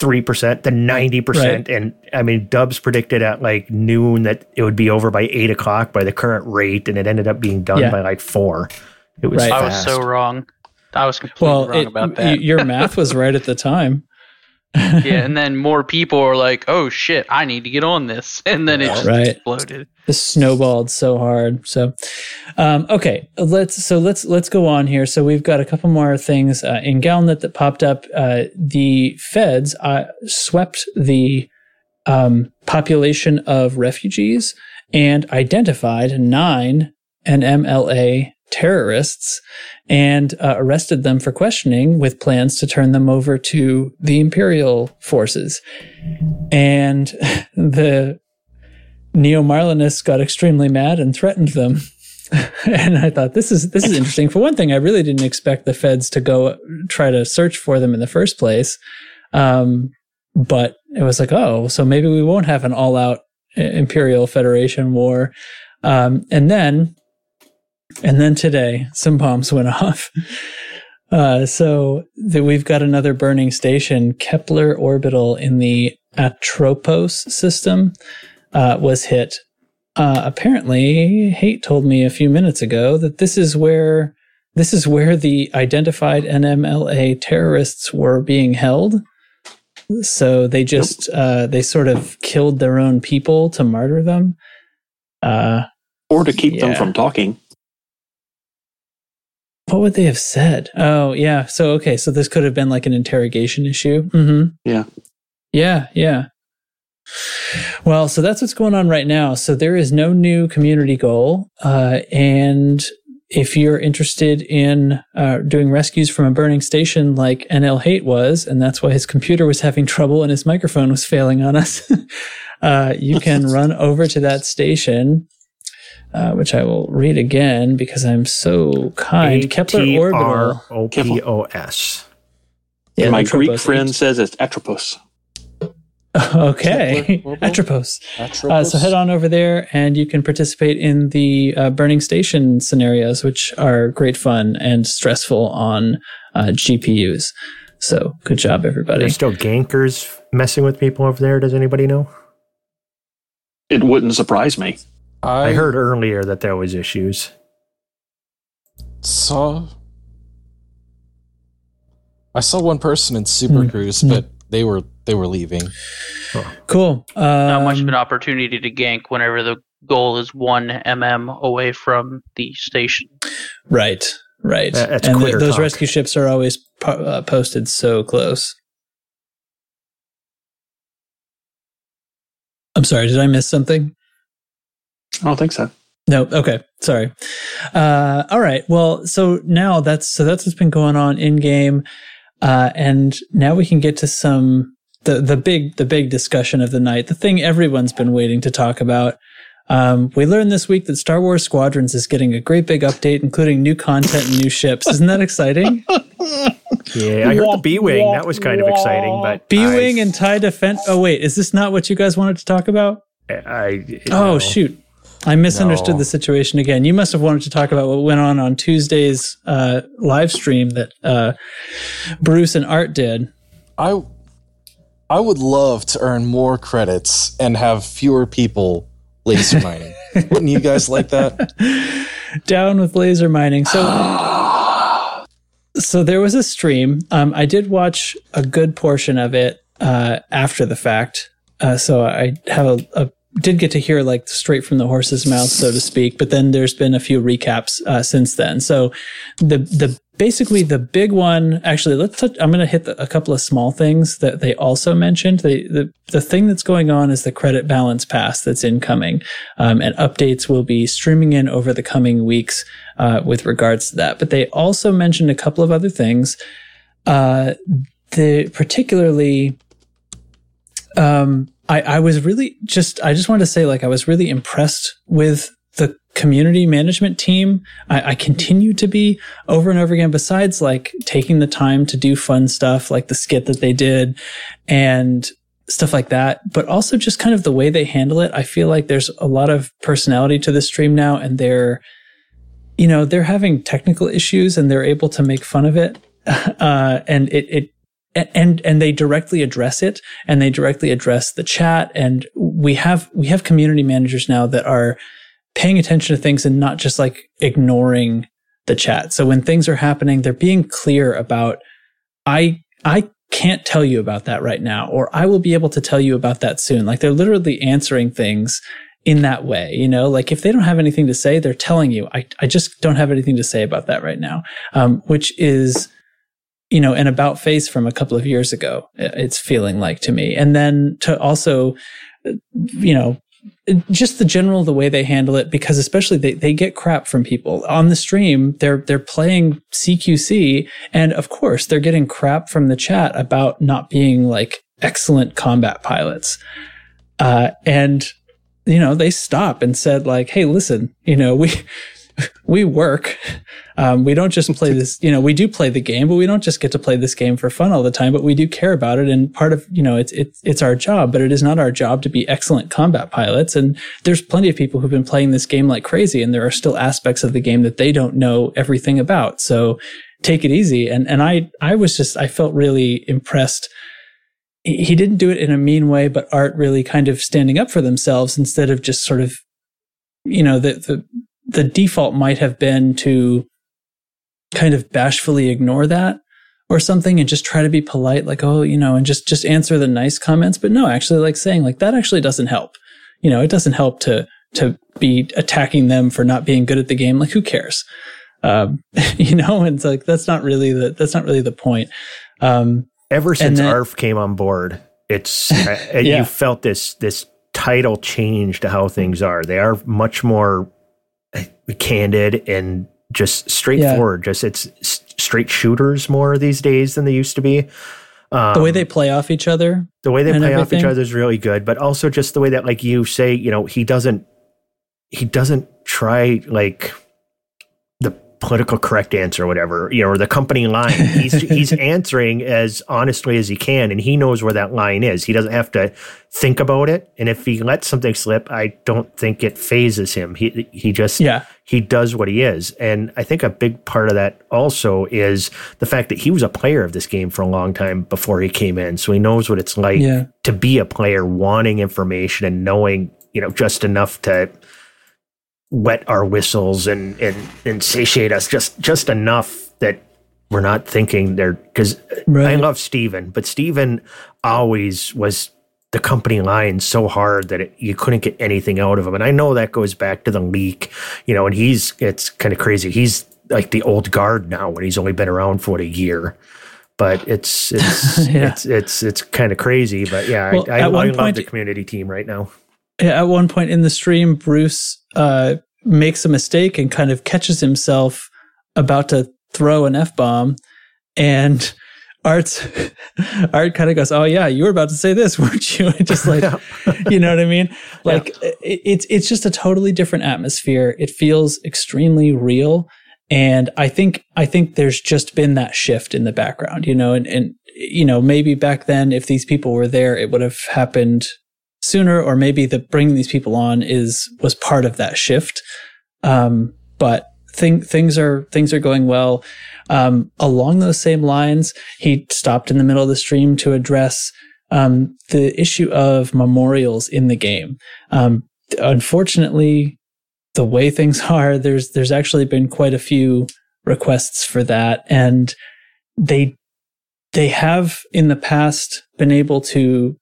83%, then 90%. Right. And I mean, Dubs predicted at like noon that it would be over by eight o'clock by the current rate. And it ended up being done Yeah. by like four. It was Right. I was so wrong. I was completely Well, wrong it, about y- that. your math was right at the time. yeah, and then more people are like, "Oh shit, I need to get on this," and then it just Right. exploded. This snowballed so hard. So, um, okay, let's so let's let's go on here. So we've got a couple more things uh, in Galnet that popped up. Uh, the feds uh, swept the um, population of refugees and identified nine NMLA terrorists and uh, arrested them for questioning with plans to turn them over to the imperial forces. And the Neo Marlinists got extremely mad and threatened them. and I thought this is this is interesting. For one thing, I really didn't expect the feds to go try to search for them in the first place. Um, but it was like, oh, so maybe we won't have an all-out uh, Imperial Federation war. Um, and then, and then today, some bombs went off. Uh, so that we've got another burning station, Kepler orbital in the Atropos system uh, was hit. Uh, apparently, Hate told me a few minutes ago that this is where this is where the identified NMLA terrorists were being held. So they just uh, they sort of killed their own people to martyr them. Uh, or to keep them from talking. What would they have said? Oh, yeah. So okay, so this could have been like an interrogation issue. Mm-hmm. Yeah. Yeah, yeah. Well, so that's what's going on right now. So there is no new community goal, uh, and if you're interested in uh, doing rescues from a burning station like NL Hate was, and that's why his computer was having trouble and his microphone was failing on us, uh, you can run over to that station, uh, which I will read again because I'm so kind. Kepler Orbital. A-T-R-O-P-O-S. Yeah, My Greek Atropos. friend says it's Atropos. Okay, Kepler Orbital? Atropos. Uh, so head on over there and you can participate in the uh, burning station scenarios, which are great fun and stressful on uh, GPUs. So good job, everybody. There's still gankers messing with people over there. Does anybody know? It wouldn't surprise me. I heard earlier that there was issues. saw I saw one person in Super Cruise, but they were they were leaving. Cool. Not much of Um, an opportunity to gank whenever the goal is one mm away from the station. Right, right. That- that's and th- those talk. rescue ships are always po- uh, posted so close. I'm sorry, did I miss something? I don't think so. No, okay, sorry. Uh, all right, well, so now that's so that's what's been going on in game, uh, and now we can get to some the the big the big discussion of the night, the thing everyone's been waiting to talk about. Um, we learned this week that Star Wars Squadrons is getting a great big update, including new content and new ships. Isn't that exciting? Yeah, I heard the B wing. That was kind of exciting, but B wing I- and tie defense. Oh wait, is this not what you guys wanted to talk about? I, Oh no. shoot. I misunderstood No. the situation again. You must have wanted to talk about what went on on Tuesday's uh, live stream that uh, Bruce and Arf did. I I would love to earn more credits and have fewer people laser mining. Wouldn't you guys like that? Down with laser mining. So, so there was a stream. Um, I did watch a good portion of it uh, after the fact. Uh, so I have a, a did get to hear like straight from the horse's mouth, so to speak. But then there's been a few recaps uh, since then. So the the basically the big one. Actually, let's. Touch, I'm going to hit the, a couple of small things that they also mentioned. The the the thing that's going on is the credit balance pass that's incoming, um, and updates will be streaming in over the coming weeks uh, with regards to that. But they also mentioned a couple of other things. Uh, the particularly um, I, I was really just I just wanted to say like I was really impressed with the community management team. I, I continue to be over and over again. Besides like taking the time to do fun stuff like the skit that they did and stuff like that, but also just kind of the way they handle it. I feel like there's a lot of personality to the stream now, and they're you know they're having technical issues and they're able to make fun of it, uh, and it it and and they directly address it and they directly address the chat and we have we have community managers now that are paying attention to things and not just like ignoring the chat. So when things are happening they're being clear about i i can't tell you about that right now or i will be able to tell you about that soon. Like they're literally answering things in that way you know? Like if they don't have anything to say they're telling you i, I just don't have anything to say about that right now um, which is you know, an about face from a couple of years ago. It's feeling like to me. And then to also, you know, just the general the way they handle it because especially they, they get crap from people on the stream they're they're playing CQC and of course they're getting crap from the chat about not being like excellent combat pilots uh, and you know they stop and said like hey listen you know we we work. Um, we don't just play this, you know, we do play the game, but we don't just get to play this game for fun all the time, but we do care about it. And part of, you know, it's, it's, it's our job, but it is not our job to be excellent combat pilots. And there's plenty of people who've been playing this game like crazy. And there are still aspects of the game that they don't know everything about. So take it easy. And, and I, I was just, I felt really impressed. He didn't do it in a mean way, but Arf really kind of standing up for themselves instead of just sort of, you know, the, the, the default might have been to kind of bashfully ignore that or something and just try to be polite like oh you know and just just answer the nice comments. But no actually like saying like that actually doesn't help. You know it doesn't help to to be attacking them for not being good at the game. Like who cares? Um you know and it's like that's not really the that's not really the point. Um Ever since then- ARF came on board, it's uh, Yeah. you felt this this title change to how things are. They are much more candid and just straightforward. Just it's straight shooters more these days than they used to be. Um, the way they play off each other the way they play off each other is really good, but also just the way that like you say, you know, he doesn't he doesn't try like political correct answer or whatever, you know, or the company line. He's he's answering as honestly as he can and he knows where that line is. He doesn't have to think about it. And if he lets something slip, I don't think it phases him. He he just yeah he does what he is. And I think a big part of that also is the fact that he was a player of this game for a long time before he came in. So he knows what it's like Yeah. to be a player wanting information and knowing, you know, just enough to wet our whistles and, and, and satiate us just, just enough that we're not thinking they're because I love Steven, but Steven always was the company line so hard that it, you couldn't get anything out of him. And I know that goes back to the leak, you know, and he's, it's kind of crazy. He's like the old guard now when he's only been around for what, a year. But it's it's Yeah. it's it's it's kind of crazy. But yeah, Well, I, I, I love point- the community team right now. Yeah, At one point in the stream, Bruce uh, makes a mistake and kind of catches himself about to throw an f bomb, and Arf's Arf kind of goes, "Oh yeah, you were about to say this, weren't you?" Just like, you know what I mean? Like it, it's it's just a totally different atmosphere. It feels extremely real, and I think I think there's just been that shift in the background, you know, and and you know maybe back then if these people were there, it would have happened sooner, or maybe the bringing these people on is was part of that shift. Um, but thing, things are things are going well. Um, along those same lines, he stopped in the middle of the stream to address um, the issue of memorials in the game. Um, unfortunately, the way things are, there's there's actually been quite a few requests for that, and they they have in the past been able to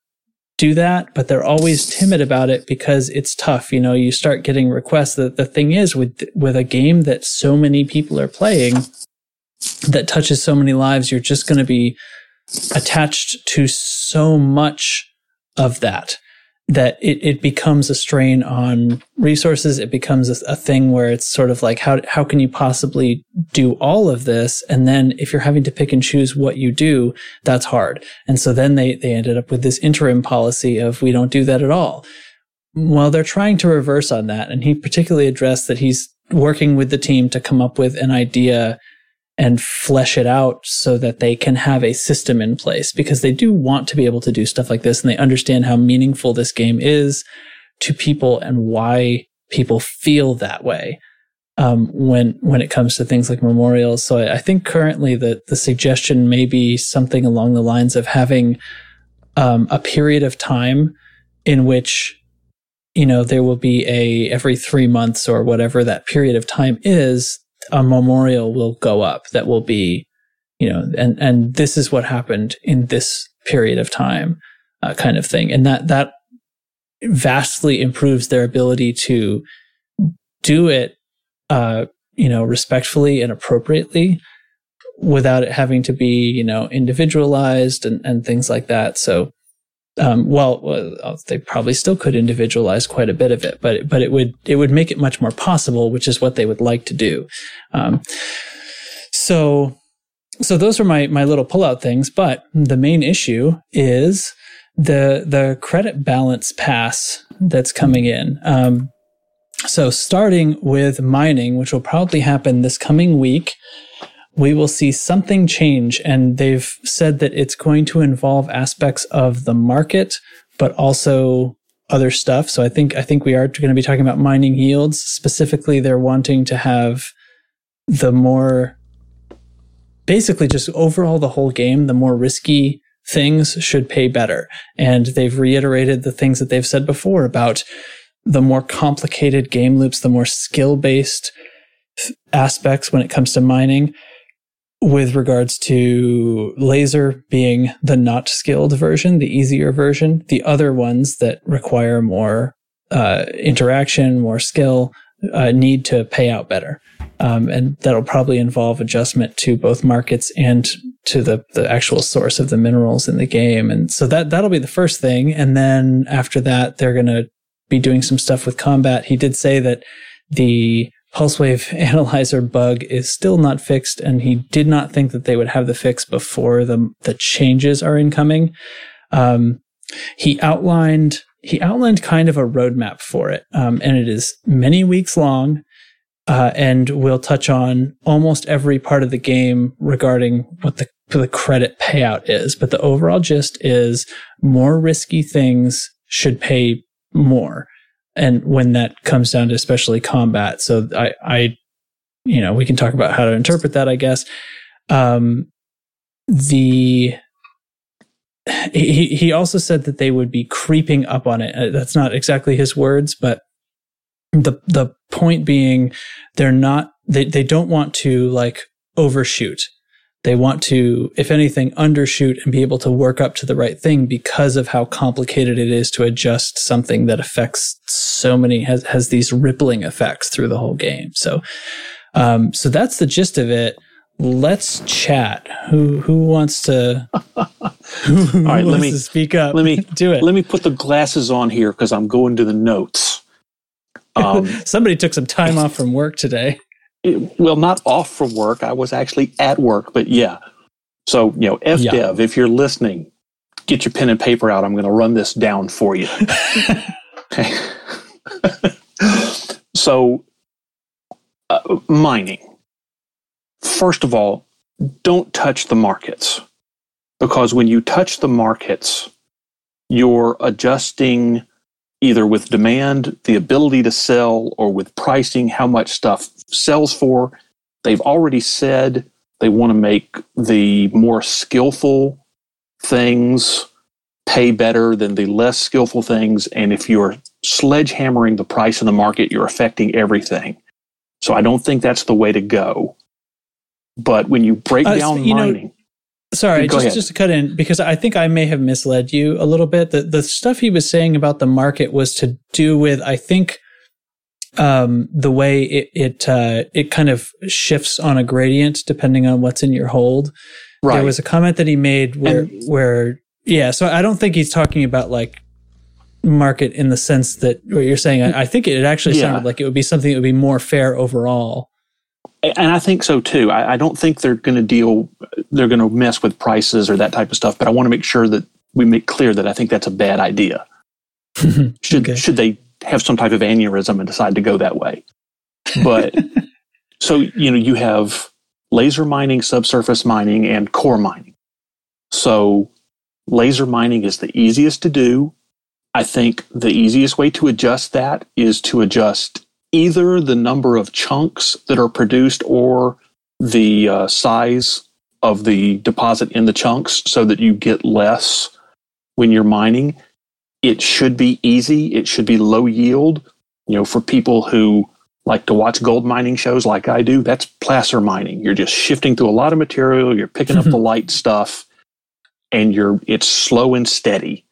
do that, but they're always timid about it because it's tough. You know, you start getting requests. The, the thing is with with a game that so many people are playing that touches so many lives, you're just going to be attached to so much of that that it, it becomes a strain on resources. It becomes a, a thing where it's sort of like, how, how can you possibly do all of this? And then if you're having to pick and choose what you do, that's hard. And so then they, they ended up with this interim policy of we don't do that at all. Well, they're trying to reverse on that. And he particularly addressed that he's working with the team to come up with an idea and flesh it out so that they can have a system in place because they do want to be able to do stuff like this and they understand how meaningful this game is to people and why people feel that way um, when when it comes to things like memorials. So I, I think currently the the suggestion may be something along the lines of having um, a period of time in which you know there will be a every three months or whatever that period of time is a memorial will go up that will be, you know, and, and this is what happened in this period of time, uh, kind of thing. And that, that vastly improves their ability to do it, uh, you know, respectfully and appropriately without it having to be, you know, individualized and, and things like that. So, um, well, well, they probably still could individualize quite a bit of it, but but it would it would make it much more possible, which is what they would like to do. Um, so so those are my my little pullout things, but the main issue is the the credit balance pass that's coming in. Um, so starting with mining, which will probably happen this coming week we will see something change. And they've said that it's going to involve aspects of the market, but also other stuff. So I think, I think we are going to be talking about mining yields. Specifically, they're wanting to have the more, basically just overall the whole game, the more risky things should pay better. And they've reiterated the things that they've said before about the more complicated game loops, the more skill based aspects when it comes to mining with regards to laser being the not skilled version, the easier version, the other ones that require more uh, interaction, more skill, uh, need to pay out better. Um, and that'll probably involve adjustment to both markets and to the, the actual source of the minerals in the game. And so that, that'll be the first thing. And then after that, they're going to be doing some stuff with combat. He did say that the pulse wave analyzer bug is still not fixed, and he did not think that they would have the fix before the the changes are incoming. Um, he outlined he outlined kind of a roadmap for it, um, and it is many weeks long. Uh, and we'll touch on almost every part of the game regarding what the the credit payout is. But the overall gist is more risky things should pay more and when that comes down to especially combat. So I, I, you know, we can talk about how to interpret that, I guess. Um, the he he also said that they would be creeping up on it. Uh, That's not exactly his words, but the the point being, they're not they they don't want to like overshoot. They want to, if anything, undershoot and be able to work up to the right thing because of how complicated it is to adjust something that affects so many has has these rippling effects through the whole game. So, um, so that's the gist of it. Let's chat. Who who wants to? Who, who All right, let me- speak up. let me do it. Let me put the glasses on here because I'm going to the notes. Um, Somebody took some time off from work today. Well, not off from work. I was actually at work, but yeah. So, you know, FDev, Yeah. if you're listening, get your pen and paper out. I'm going to run this down for you. okay. so, uh, mining. First of all, don't touch the markets because when you touch the markets, you're adjusting either with demand, the ability to sell, or with pricing, how much stuff sells for. They've already said they want to make the more skillful things pay better than the less skillful things. And if you're sledgehammering the price in the market, you're affecting everything. So I don't think that's the way to go. But when you break Uh, down you know, mining, Sorry, just ahead. just to cut in because I think I may have misled you a little bit. The the stuff he was saying about the market was to do with I think um, the way it it uh, it kind of shifts on a gradient depending on what's in your hold. right? There was a comment that he made where And- where yeah. So I don't think he's talking about like market in the sense that what you're saying. I, I think it actually Yeah. sounded like it would be something that would be more fair overall. and I think so too. I, I don't think they're going to deal, they're going to mess with prices or that type of stuff. But I want to make sure that we make clear that I think that's a bad idea. Should Okay. should they have some type of aneurysm and decide to go that way? But so you know, you have laser mining, subsurface mining, and core mining. So laser mining is the easiest to do. I think the easiest way to adjust that is to adjust either the number of chunks that are produced or the uh, size of the deposit in the chunks so that you get less when you're mining. It should be easy. It should be low yield. You know, for people who like to watch gold mining shows like I do, that's placer mining. You're just shifting through a lot of material. You're picking up the light stuff and you're, it's slow and steady.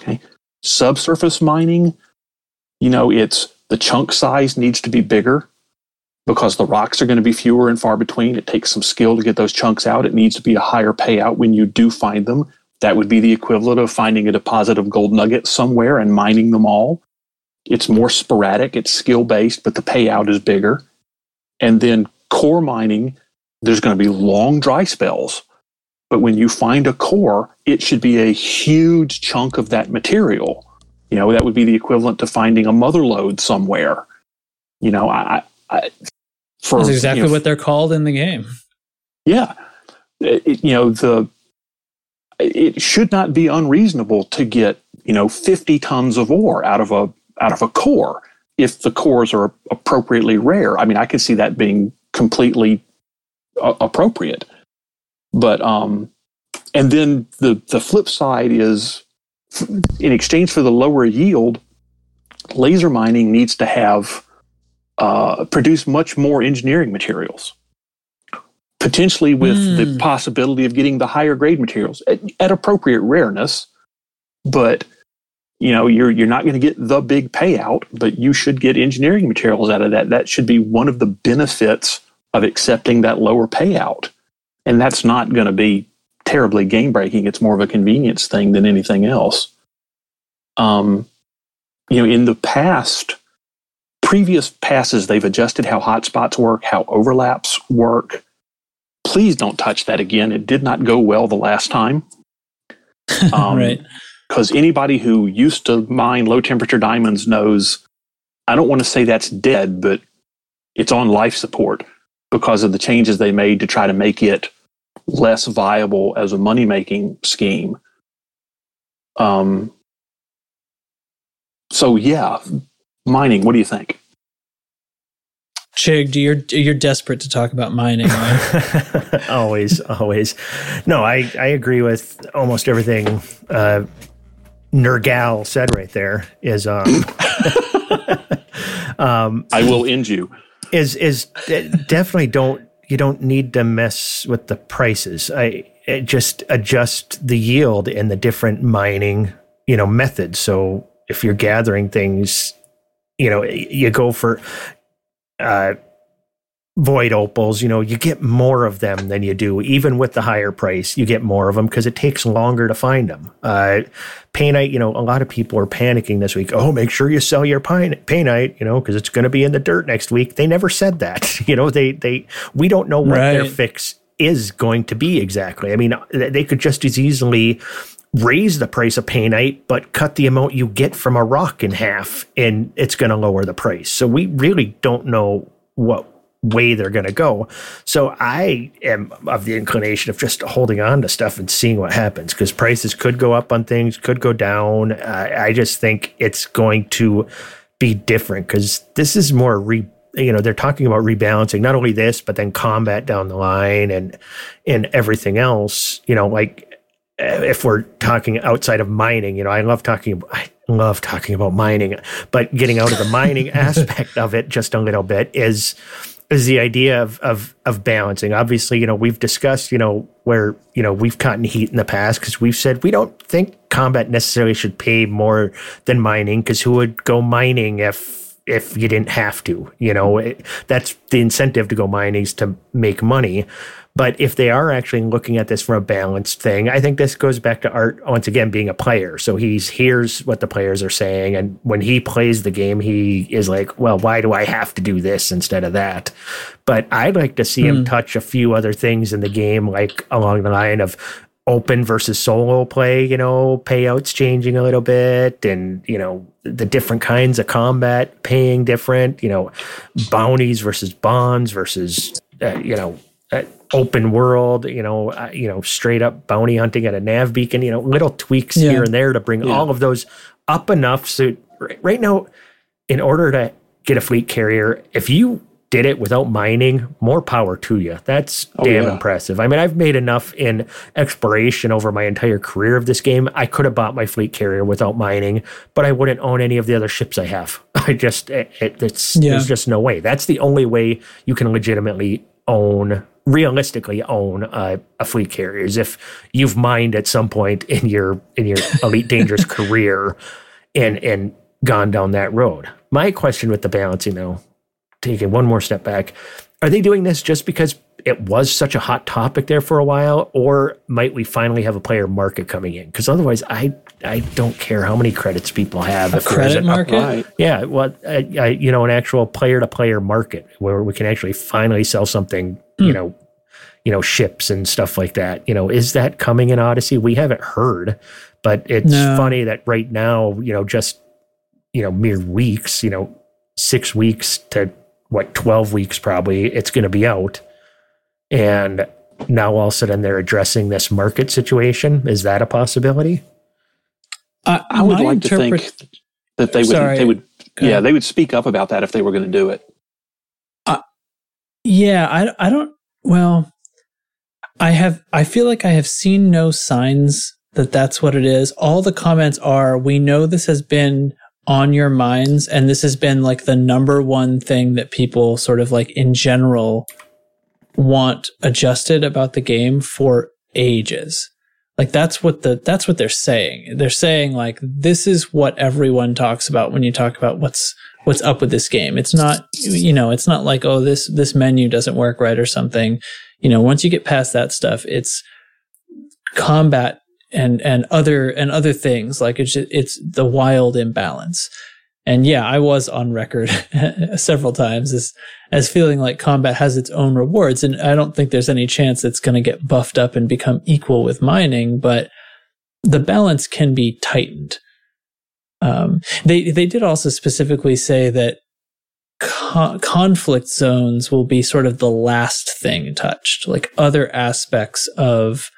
Okay. Subsurface mining, you know, it's the chunk size needs to be bigger because the rocks are going to be fewer and far between. It takes some skill to get those chunks out. It needs to be a higher payout when you do find them. That would be the equivalent of finding a deposit of gold nuggets somewhere and mining them all. It's more sporadic, it's skill based, but the payout is bigger. And then core mining, there's going to be long dry spells. But when you find a core, it should be a huge chunk of that material. You know, that would be the equivalent to finding a mother lode somewhere. You know, I, I for That's exactly you know, what they're called in the game. yeah, It- you know the it should not be unreasonable to get you know 50 tons of ore out of a out of a core if the cores are appropriately rare. I mean, I could see that being completely uh, appropriate, but um, and then the the flip side is in exchange for the lower yield, laser mining needs to have uh, produce much more engineering materials potentially with the Hmm. possibility of getting the higher grade materials at, at appropriate rareness but you know you're you're not going to get the big payout but you should get engineering materials out of that. That should be one of the benefits of accepting that lower payout. And that's not going to be terribly game breaking it's more of a convenience thing than anything else. Um you know in the past previous passes they've adjusted how hotspots work how overlaps work please don't touch that again. It did not go well the last time. Um, right. Because anybody who used to mine low temperature diamonds knows, I don't want to say that's dead, but it's on life support because of the changes they made to try to make it less viable as a money making scheme. Um, so, yeah, mining, what do you think? Chig, you're you're desperate to talk about mining, right? always, always. No, I, I agree with almost everything uh, Nergal said right there. Is um, um, I will end you. is is definitely don't you don't need to mess with the prices. I it just adjust the yield in the different mining, you know, methods. So if you're gathering things, you know, you go for uh, void opals, you know, you get more of them than you do, even with the higher price, you get more of them because it takes longer to find them. Uh, painite, you know, a lot of people are panicking this week. Oh, make sure you sell your pine, painite, you know, because it's going to be in the dirt next week. They never said that. you know, they, they, we don't know what right. their fix is going to be exactly. I mean, they could just as easily raise the price of painite, but cut the amount you get from a rock in half, and it's going to lower the price. So we really don't know what way they're going to go. So I am of the inclination of just holding on to stuff and seeing what happens because prices could go up on things, could go down. Uh, I just think it's going to be different because this is more re. You know, they're talking about rebalancing not only this, but then combat down the line and and everything else. You know, like if we're talking outside of mining, you know, I love talking. I love talking about mining, but getting out of the mining aspect of it just a little bit is is the idea of of of balancing. Obviously, you know, we've discussed, you know, where, you know, we've gotten heat in the past because we've said we don't think combat necessarily should pay more than mining because who would go mining if if you didn't have to, you know, it, that's the incentive to go mining is to make money. But if they are actually looking at this from a balanced thing, I think this goes back to Arf once again being a player. So he hears what the players are saying, and when he plays the game, he is like, "Well, why do I have to do this instead of that?" But I'd like to see mm. him hmm. touch a few other things in the game, like along the line of open versus solo play, you know, payouts changing a little bit and, you know, the different kinds of combat paying different, you know, bounties versus bonds versus, uh, you know, uh, open world, you know, uh, you know, straight up bounty hunting at a nav beacon, you know, little tweaks yeah. here and there to bring yeah. all of those up enough. So right now, in order to get a fleet carrier, if you did it without mining, more power to you. That's oh, damn yeah. impressive. I mean, I've made enough in exploration over my entire career of this game. I could have bought my fleet carrier without mining, but I wouldn't own any of the other ships I have. I just, it, it, it's, yeah. there's just no way. That's the only way you can legitimately own realistically own a, a, fleet carrier is if you've mined at some point in your in your elite dangerous career and and gone down that road. My question with the balancing though, taking one more step back, are they doing this just because it was such a hot topic there for a while, or might we finally have a player market coming in? Because otherwise, I I don't care how many credits people have. A credit market, yeah. Well, I, I, you know, an actual player to player market where we can actually finally sell something. Mm. You know, you know, ships and stuff like that. You know, is that coming in Odyssey? We haven't heard, but it's no. funny that right now, you know, just you know, mere weeks, you know, six weeks to what twelve weeks probably, it's going to be out and now all of a sudden they're addressing this market situation. Is that a possibility? Uh, I would like to think that they would. Sorry, they would. Yeah, they would speak up about that if they were going to do it. Uh, yeah, I. I don't. Well, I have. I feel like I have seen no signs that that's what it is. All the comments are, "We know this has been on your minds, and this has been like the number one thing that people sort of like in general want adjusted about the game for ages. Like that's what the that's what they're saying. They're saying like this is what everyone talks about when you talk about what's what's up with this game. It's not you know, it's not like oh this this menu doesn't work right or something. You know, once you get past that stuff, it's combat and and other and other things like it's just, it's the wild imbalance. And yeah, I was on record several times as as feeling like combat has its own rewards, and I don't think there's any chance it's going to get buffed up and become equal with mining. But the balance can be tightened. Um, they they did also specifically say that co- conflict zones will be sort of the last thing touched, like other aspects of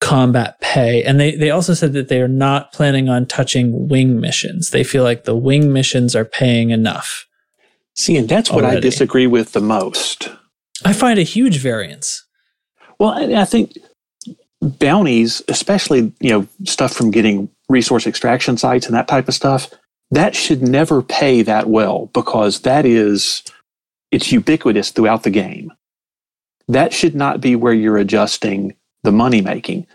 combat pay. And they, they also said that they are not planning on touching wing missions. They feel like the wing missions are paying enough. See, and that's what already. I disagree with the most. I find a huge variance. Well, I, I think bounties, especially, you know, stuff from getting resource extraction sites and that type of stuff, that should never pay that well because that is it's ubiquitous throughout the game. that should not be where you're adjusting the money making.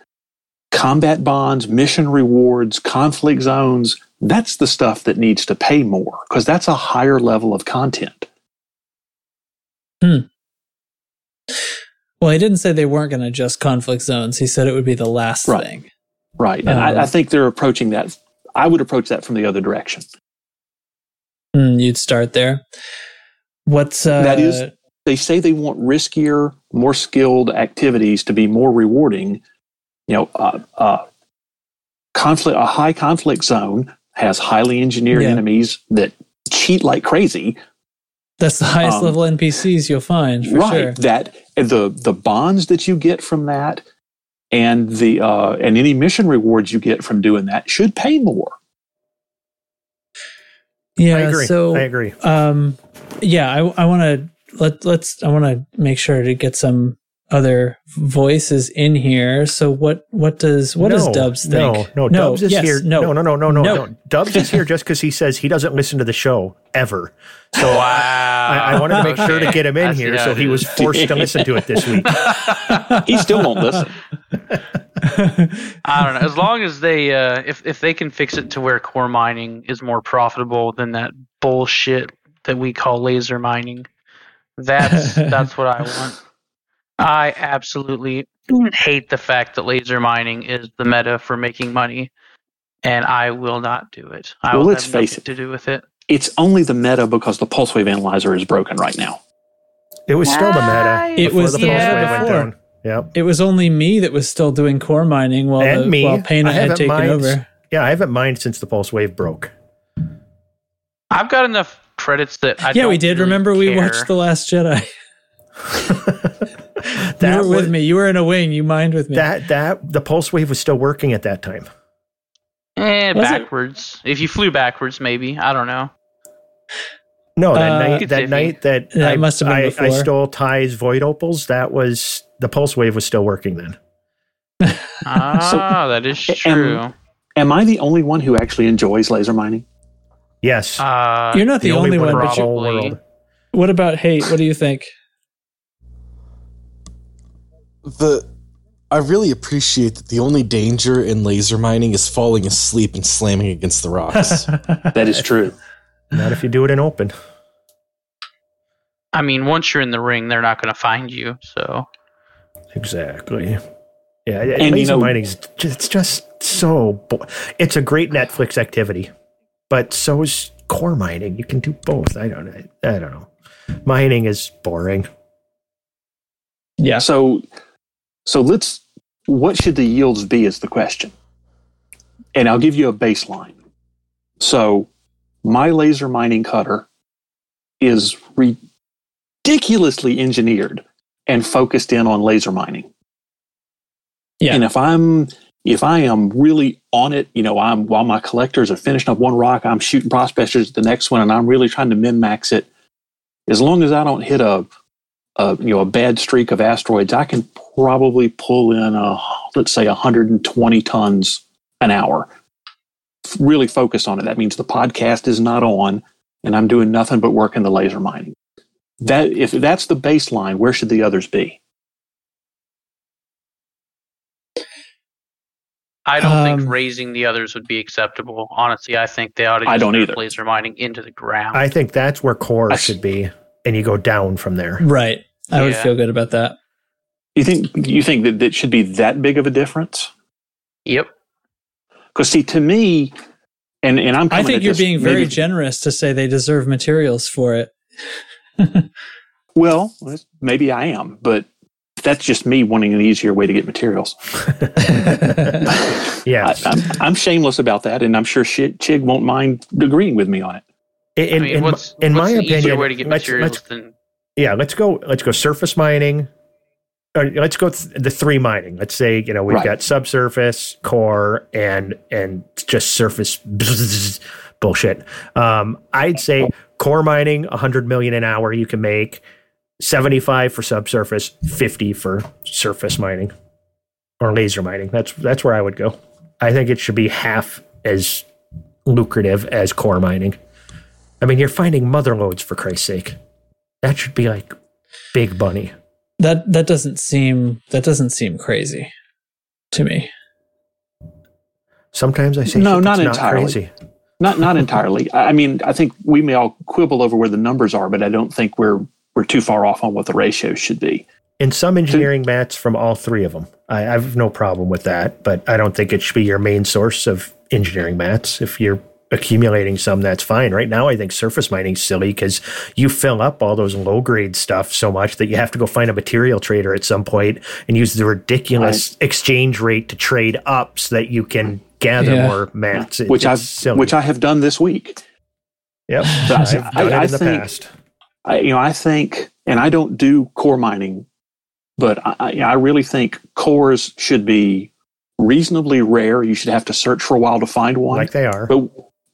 Combat bonds, mission rewards, conflict zones, that's the stuff that needs to pay more because that's a higher level of content. Hmm. Well, he didn't say they weren't going to adjust conflict zones. He said it would be the last Right. thing. Right. And Um, I, I think they're approaching that. I would approach that from the other direction. Hmm, you'd start there. What's uh, That is- They say they want riskier, more skilled activities to be more rewarding. You know, uh, uh, conflict, a high conflict zone has highly engineered Yeah. enemies that cheat like crazy. that's the highest um, level NPCs you'll find for right. sure. That the the bonds that you get from that, and the uh, and any mission rewards you get from doing that should pay more. Yeah, I agree. so I agree. um yeah i i want to let let's i want to make sure to get some other voices in here so what what does what does dubs think No, no, Dubs is yes, here. no No, no, no, no, no, No. no. Dubs is here just because he says he doesn't listen to the show ever. So I, I wanted to make sure to get him in I here, so he was forced to listen to it this week. He still won't listen. I don't know. As long as they, uh, if if they can fix it to where core mining is more profitable than that bullshit that we call laser mining, that's that's what I want. I absolutely hate the fact that laser mining is the meta for making money, and I will not do it. I Well, will let's have face nothing to do with it. It's only the meta because the pulse wave analyzer is broken right now. It was still the meta. It was the the pulse meta wave went down. Yep. it was only me that was still doing core mining while And the, me. while Pana had taken mined- over Yeah, I haven't mined since the pulse wave broke. I've got enough credits that I yeah we don't did really remember we watched the last jedi that you were with was- me you were in a wing you mined with me That that the pulse wave was still working at that time. Eh, Was it? backwards. If you flew backwards, maybe I don't know. No, that Uh, night that night that, That I, must have been I, I stole Ty's void opals. That was the pulse wave was still working then. Ah, that is am- true. Am I the only one who actually enjoys laser mining? Yes, Uh, you're not the, only, one but you, world. what about hate what do you think the I really appreciate that the only danger in laser mining is falling asleep and slamming against the rocks. That is true. Not if you do it in open. I mean, once you're in the ring, they're not going to find you. So Exactly. Yeah, and you laser mining is just, it's just so. Bo- it's a great Netflix activity, but so is core mining. You can do both. I don't. I, I don't know. Mining is boring. yeah So, so let's. What should the yields be? Is the question. And I'll give you a baseline. So, my laser mining cutter is ridiculously engineered and focused in on laser mining. Yeah. And if I'm if I am really on it, you know, I'm while my collectors are finishing up one rock, I'm shooting prospectors at the next one, and I'm really trying to min max it. As long as I don't hit a, a you know a bad streak of asteroids, I can probably pull in a let's say 120 tons an hour. Really focus on it. That means the podcast is not on, and I'm doing nothing but working the laser mining. That if that's the baseline, where should the others be? I don't Um, think raising the others would be acceptable. Honestly, I think they ought to I just don't nerf either. laser mining into the ground. I think that's where core I- should be, and you go down from there. right i would feel good about that You think you think that that should be that big of a difference? yep. Because see, to me, and and I'm i think you're this being very maybe- generous to say they deserve materials for it well. Maybe I am, but that's just me wanting an easier way to get materials. Yeah, I, I'm, I'm shameless about that, and I'm sure Chig won't mind agreeing with me on it. in, I mean, in, what's, in what's my an easier opinion, way to get let's, materials let's than yeah, let's go. Let's go surface mining. Or let's go th- the three mining. Let's say you know we've Right. got subsurface, core, and and just surface bullshit. Um, I'd say core mining, 100 million an hour you can make, 75 for subsurface, 50 for surface mining or laser mining. That's that's where I would go. I think it should be half as lucrative as core mining. I mean, you're finding mother loads for Christ's sake. That should be like big bunny. That that doesn't seem that doesn't seem crazy to me. Sometimes I say No, not that's entirely. crazy. Not not entirely. I I mean, I think we may all quibble over where the numbers are, but I don't think we're we're too far off on what the ratios should be. In some engineering mats from all three of them, I, I have no problem with that. But I don't think it should be your main source of engineering mats. If you're accumulating some, that's fine. Right now, I think surface mining's silly because you fill up all those low grade stuff so much that you have to go find a material trader at some point and use the ridiculous exchange rate to trade up so that you can gather Yeah. more mats. It- which I've silly. which I have done this week. yep, But I've I- done I- it I in the think- past. I, you know, I think, and I don't do core mining, but I, I I really think cores should be reasonably rare. You should have to search for a while to find one. Like they are. but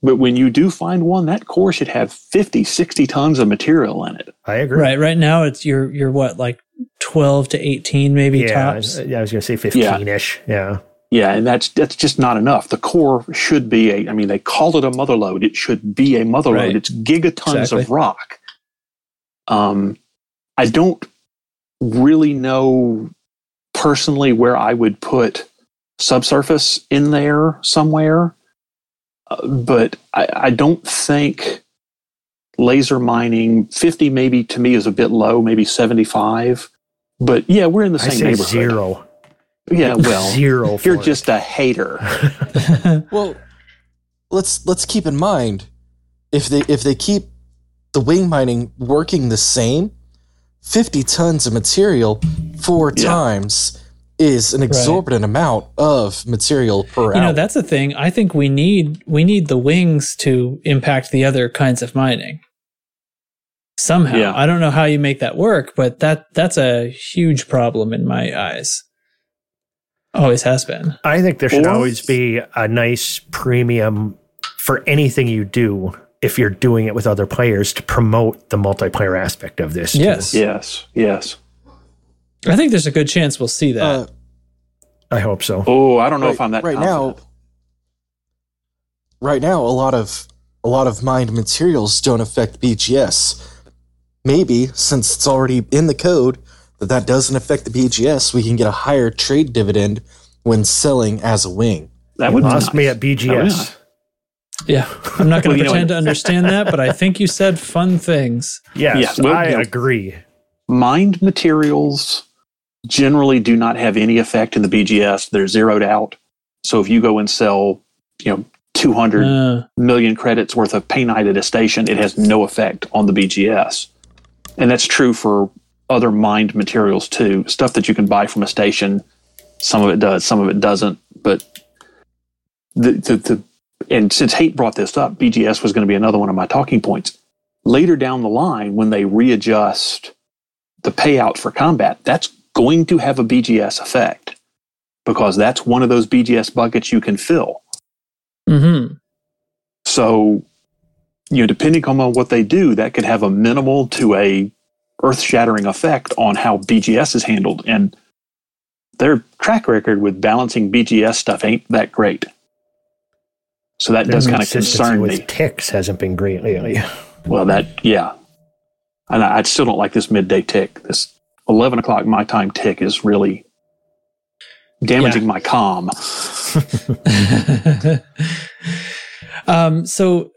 but when you do find one, that core should have 50, 60 tons of material in it. I agree. Right. Right now it's you're you're what, like twelve to eighteen maybe Yeah, tops. yeah, I was going to say 15 ish. Yeah. Yeah, and that's that's just not enough. The core should be a. I mean, they call it a mother load. It should be a mother Right. load. It's gigatons Exactly. of rock. Um, I don't really know personally where I would put subsurface in there somewhere, uh, but I, I don't think laser mining fifty maybe to me is a bit low, maybe seventy five. But yeah, we're in the I same say neighborhood. zero. Yeah, well, zero. you're it. just a hater. Well, let's let's keep in mind if they if they keep the wing mining working the same, fifty tons of material four Yeah. times is an exorbitant amount of material per hour. You know, that's the thing. I think we need we need the wings to impact the other kinds of mining. Somehow. Yeah. I don't know how you make that work, but that that's a huge problem in my eyes. Always has been. I think there should always be a nice premium for anything you do if you're doing it with other players to promote the multiplayer aspect of this. too. Yes. Yes, yes. I think there's a good chance we'll see that. Uh, I hope so. Oh, I don't know right, if I'm that right now. Right now, a lot of a lot of mined materials don't affect BGS. Maybe since it's already in the code that that doesn't affect the BGS, we can get a higher trade dividend when selling as a wing. That You would be lost nice. me at BGS. Yeah. I'm not going to you pretend to understand that, but I think you said fun things. Yes, Yeah, well, I agree. Mined materials generally do not have any effect in the BGS. They're zeroed out. So if you go and sell, you know, 200 Uh, million credits worth of painite at a station, it has no effect on the BGS. And that's true for other mined materials too. Stuff that you can buy from a station, some of it does, some of it doesn't. But the, the, the and since Hate brought this up, BGS was going to be another one of my talking points. Later down the line, when they readjust the payout for combat, that's going to have a BGS effect because that's one of those BGS buckets you can fill. mhm. So, you know, depending on what they do, that could have a minimal to a earth-shattering effect on how BGS is handled. And their track record with balancing BGS stuff ain't that great. So that Their does kind of concern with me. ticks hasn't been great lately. Well, that yeah, and I, I still don't like this midday tick. This eleven o'clock my time tick is really damaging my calm. um, so,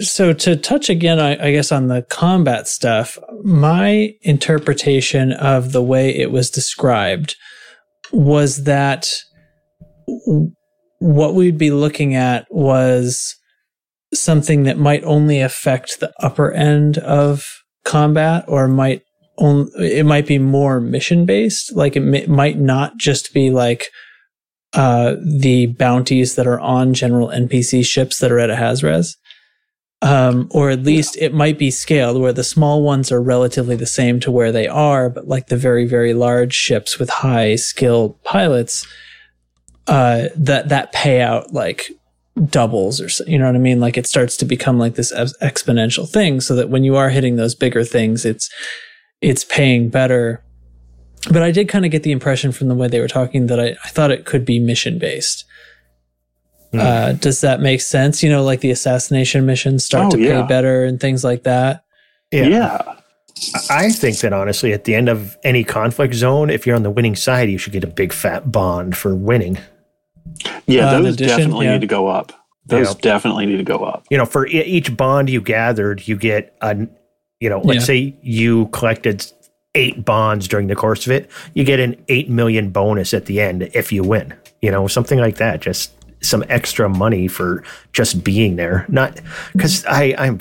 so to touch again, I, I guess on the combat stuff, my interpretation of the way it was described was that what we'd be looking at was something that might only affect the upper end of combat, or might it might be more mission based. Like it mi- might not just be like uh, the bounties that are on general NPC ships that are at a Hazres. Um, or at least it might be scaled where the small ones are relatively the same to where they are, but like the very, very large ships with high skilled pilots, uh, that, that payout like doubles or, so- you know what I mean? Like it starts to become like this ex- exponential thing so that when you are hitting those bigger things, it's, it's paying better but I did kind of get the impression from the way they were talking that I, I thought it could be mission based. Uh, does that make sense? You know, like the assassination missions start Oh, to pay yeah. better and things like that. Yeah. I think that honestly, at the end of any conflict zone, if you're on the winning side, you should get a big fat bond for winning. Yeah, Uh, those addition, definitely yeah. need to go up. Those Yeah. definitely need to go up. You know, for e- each bond you gathered, you get a, you know, let's Yeah. say you collected eight bonds during the course of it, you get an eight million bonus at the end if you win. You know, something like that. Just some extra money for just being there. Not because I I'm.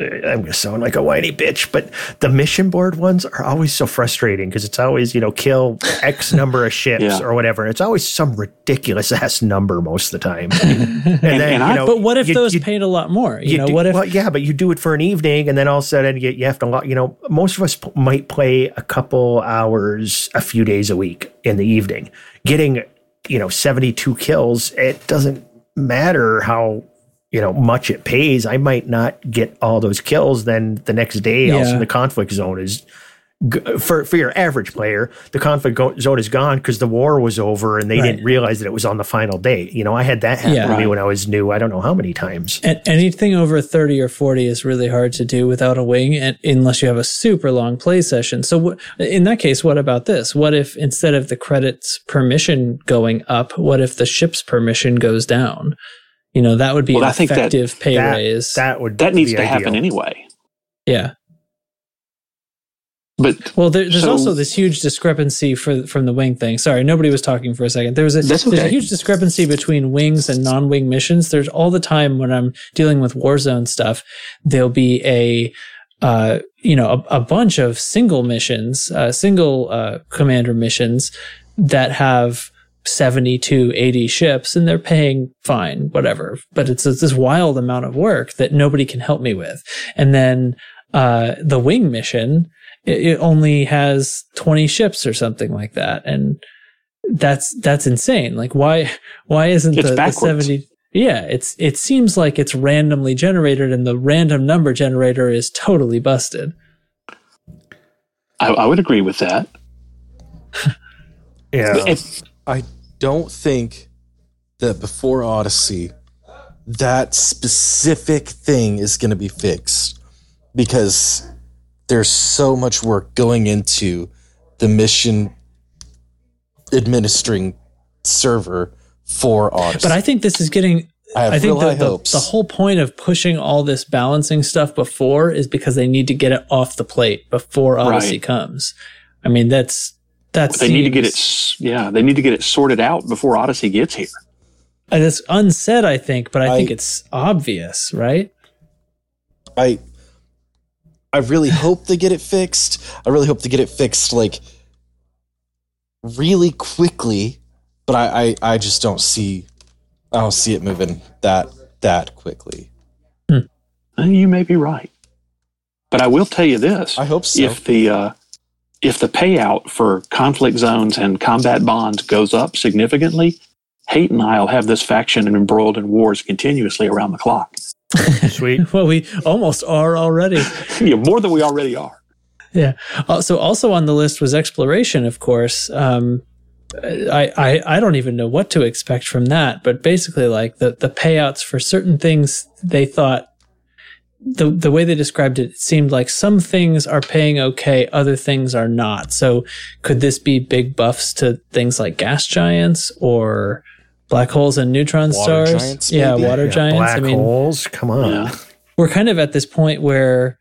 I'm gonna sound like a whiny bitch, but the mission board ones are always so frustrating because it's always, you know, kill X number of ships Yeah. or whatever. It's always some ridiculous ass number most of the time. And, then, and I- you know, But what if you- those you- paid a lot more? You, you know, do- what if well yeah but you do it for an evening and then all of a sudden you, you have to you know most of us p- might play a couple hours a few days a week in the evening getting you know 72 kills it doesn't matter how you know much it pays i might not get all those kills then the next day Yeah. also the conflict zone is for for your average player, the conflict go- zone is gone because the war was over and they Right. didn't realize that it was on the final day. You know, I had that happen Yeah. to me when I was new. I don't know how many times. And anything over 30 or 40 is really hard to do without a wing and, unless you have a super long play session. So in that case, what about this? What if instead of the credits permission going up, what if the ship's permission goes down? You know, that would be Well, an I think that- effective pay that, raise. that would That needs be to happen anyway. yeah. But Well, there, there's So- also this huge discrepancy for from the wing thing. Sorry, nobody was talking for a second. There was a That's there's a huge discrepancy between wings and non-wing missions. There's all the time when I'm dealing with Warzone stuff, there'll be a uh, you know a, a bunch of single missions, uh, single uh, commander missions that have 70 to 80 ships and they're paying fine, whatever. But it's this wild amount of work that nobody can help me with. And then uh, the wing mission, it, it only has 20 ships or something like that. And that's, that's insane. Like why, why isn't the, the 70? Yeah, it's, it seems like it's randomly generated and the random number generator is totally busted. I, I would agree with that. Yeah. If- I don't think that before Odyssey, that specific thing is going to be fixed because there's so much work going into the mission administering server for Odyssey. But I think this is getting I have I think real high the, the, hopes. the whole point of pushing all this balancing stuff before is because they need to get it off the plate before Odyssey Right. comes. I mean, that's that's they need to get it. Yeah, they need to get it sorted out before Odyssey gets here. It's unsaid, I think, but I, think it's obvious, right? I I really hope they get it fixed. I really hope they get it fixed like really quickly, but I, I, I just don't see I don't see it moving that that quickly. Uh, You may be right, but I will tell you this: I hope so. if the uh, if the payout for conflict zones and combat bonds goes up significantly, Hate and I'll have this faction embroiled in wars continuously around the clock. Sweet. Well, we almost are already. yeah, more than we already are. Yeah. Uh, so also on the list was exploration, of course. Um, I, I I don't even know what to expect from that, but basically, like the the payouts for certain things, they thought the the way they described it, it seemed like some things are paying okay, other things are not. So could this be big buffs to things like gas giants or black holes and neutron Water stars? giants, yeah, maybe? water Yeah, giants. Black I mean, holes. Come on. Yeah. we're kind of at this point where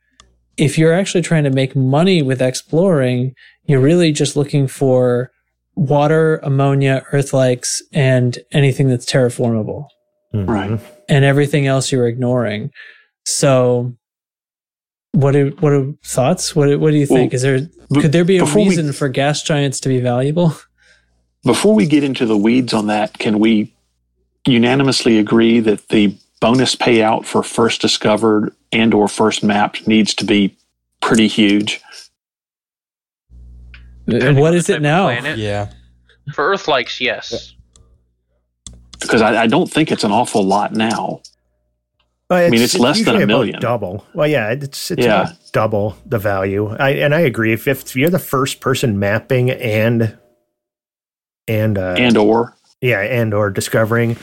if you're actually trying to make money with exploring, you're really just looking for water, ammonia, earth likes, and anything that's terraformable. Mhm. Right. And everything else you're ignoring. So what are what are thoughts? What what do you think? Well, Is there b- could there be a before we- reason for gas giants to be valuable? Before we get into the weeds on that, can we unanimously agree that the bonus payout for first discovered and or first mapped needs to be pretty huge? Depending what on the is type it now? planet. Yeah. For Earth likes, yes. Because I, I don't think it's an awful lot now. Well, mean, it's less than a million. Double. Well, yeah, it's it's Yeah. double the value. I and I agree. If if you're the first person mapping and and uh, And or yeah, and or discovering,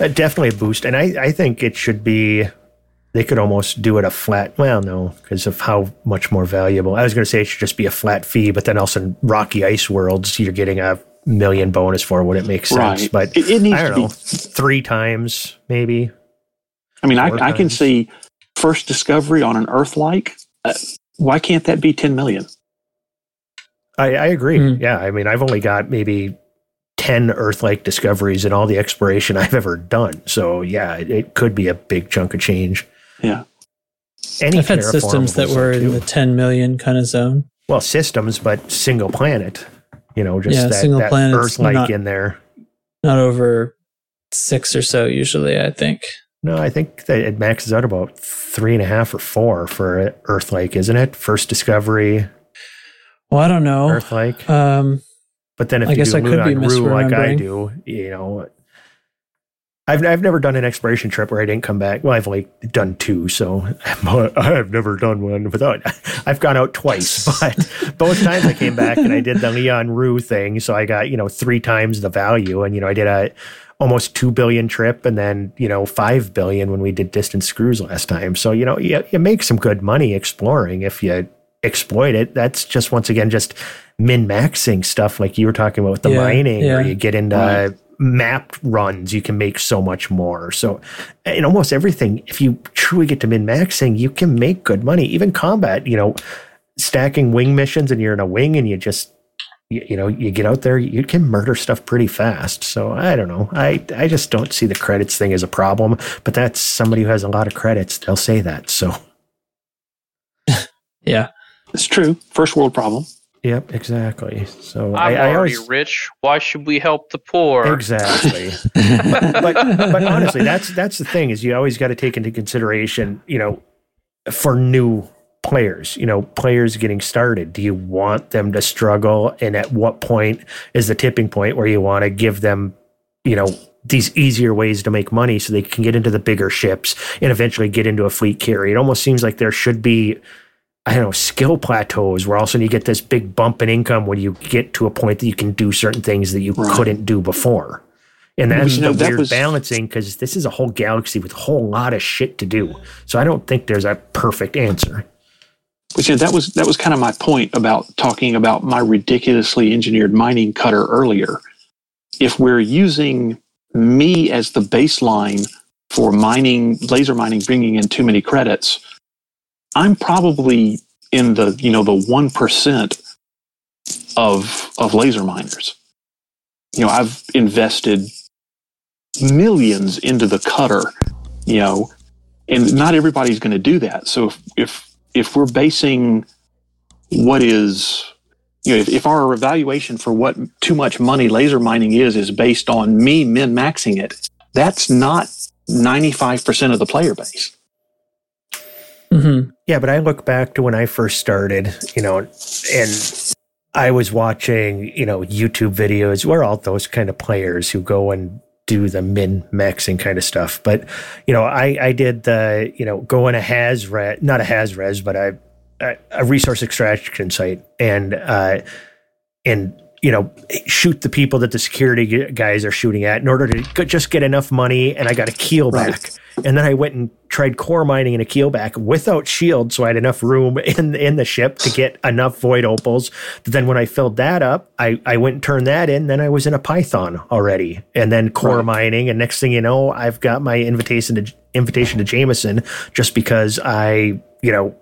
uh, definitely a boost. And I I think it should be they could almost do it a flat. Well, no, because of how much more valuable. I was going to say it should just be a flat fee, but then also in Rocky Ice Worlds, you're getting a million bonus for. Would it make sense? Right. But It- it needs I don't to be- three times maybe. I mean, I, I can see first discovery on an Earth like. Uh, why can't that be 10 million? I, I agree. Hmm. Yeah, I mean, I've only got maybe ten Earth-like discoveries in all the exploration I've ever done. So yeah, it, it could be a big chunk of change. Yeah. Any I've had systems that terraformables, were in too. the 10 million kind of zone. well systems, but single planet. You know, just Yeah, that, single that planets, Earth-like not- in there. Not over six or so, usually, I think. No, I think that it maxes out about three and a half or four for Earth-like, isn't it? First discovery, Well, I don't know. Earth-like. Um, But then if I you guess do I could be Rue like I do, you know, I've I've never done an exploration trip where I didn't come back. Well, I've only done two, so I've never done one without. I've gone out twice, but both times I came back and I did the Leon Rue thing, so I got you know three times the value, and you know I did a almost two billion trip, and then you know five billion when we did distance screws last time. So you know you, you make some good money exploring if you exploit it. That's just once again just min maxing stuff like you were talking about with the Yeah, mining, yeah. where you get into Right. mapped runs, you can make so much more. So in almost everything, if you truly get to min maxing, you can make good money. Even combat, you know, stacking wing missions and you're in a wing and you just you, you know you get out there you can murder stuff pretty fast so i don't know i i just don't see the credits thing as a problem but that's somebody who has a lot of credits they'll say that so yeah. It's true. First world problem. yep exactly so I'm I, I already always rich. Why should we help the poor? exactly but but honestly, that's that's the thing is you always got to take into consideration, you know, for new players, you know, players getting started. Do you want them to struggle, and at what point is the tipping point where you want to give them, you know, these easier ways to make money so they can get into the bigger ships and eventually get into a fleet carry? It almost seems like there should be. I don't know, skill plateaus where all of a sudden you get this big bump in income when you get to a point that you can do certain things that you Right. couldn't do before. And that's you know, the that weird was- balancing because this is a whole galaxy with a whole lot of shit to do. So I don't think there's a perfect answer. Which yeah, that was that was kind of my point about talking about my ridiculously engineered mining cutter earlier. If we're using me as the baseline for mining, laser mining, bringing in too many credits, I'm probably in the you know the one percent of of laser miners. You know, I've invested millions into the cutter. You know, and not everybody's going to do that. So if if if we're basing what is you know if, if our evaluation for what too much money laser mining is is based on me min maxing it, that's not ninety five percent of the player base. hmm Yeah, but I look back to when I first started, you know, and I was watching, you know, YouTube videos. We're all those kind of players who go and do the min maxing kind of stuff. But, you know, I, I did the, you know, go in a has res, not a has res, but a, a resource extraction site and, uh, and, you know, shoot the people that the security guys are shooting at in order to just get enough money. And I got a keel Right. back. And then I went and tried core mining in a keelback without shield, so I had enough room in in the ship to get enough void opals. But then when I filled that up, I, I went and turned that in. Then I was in a Python already, and then core Right. mining. And next thing you know, I've got my invitation to invitation to Jameson just because I you know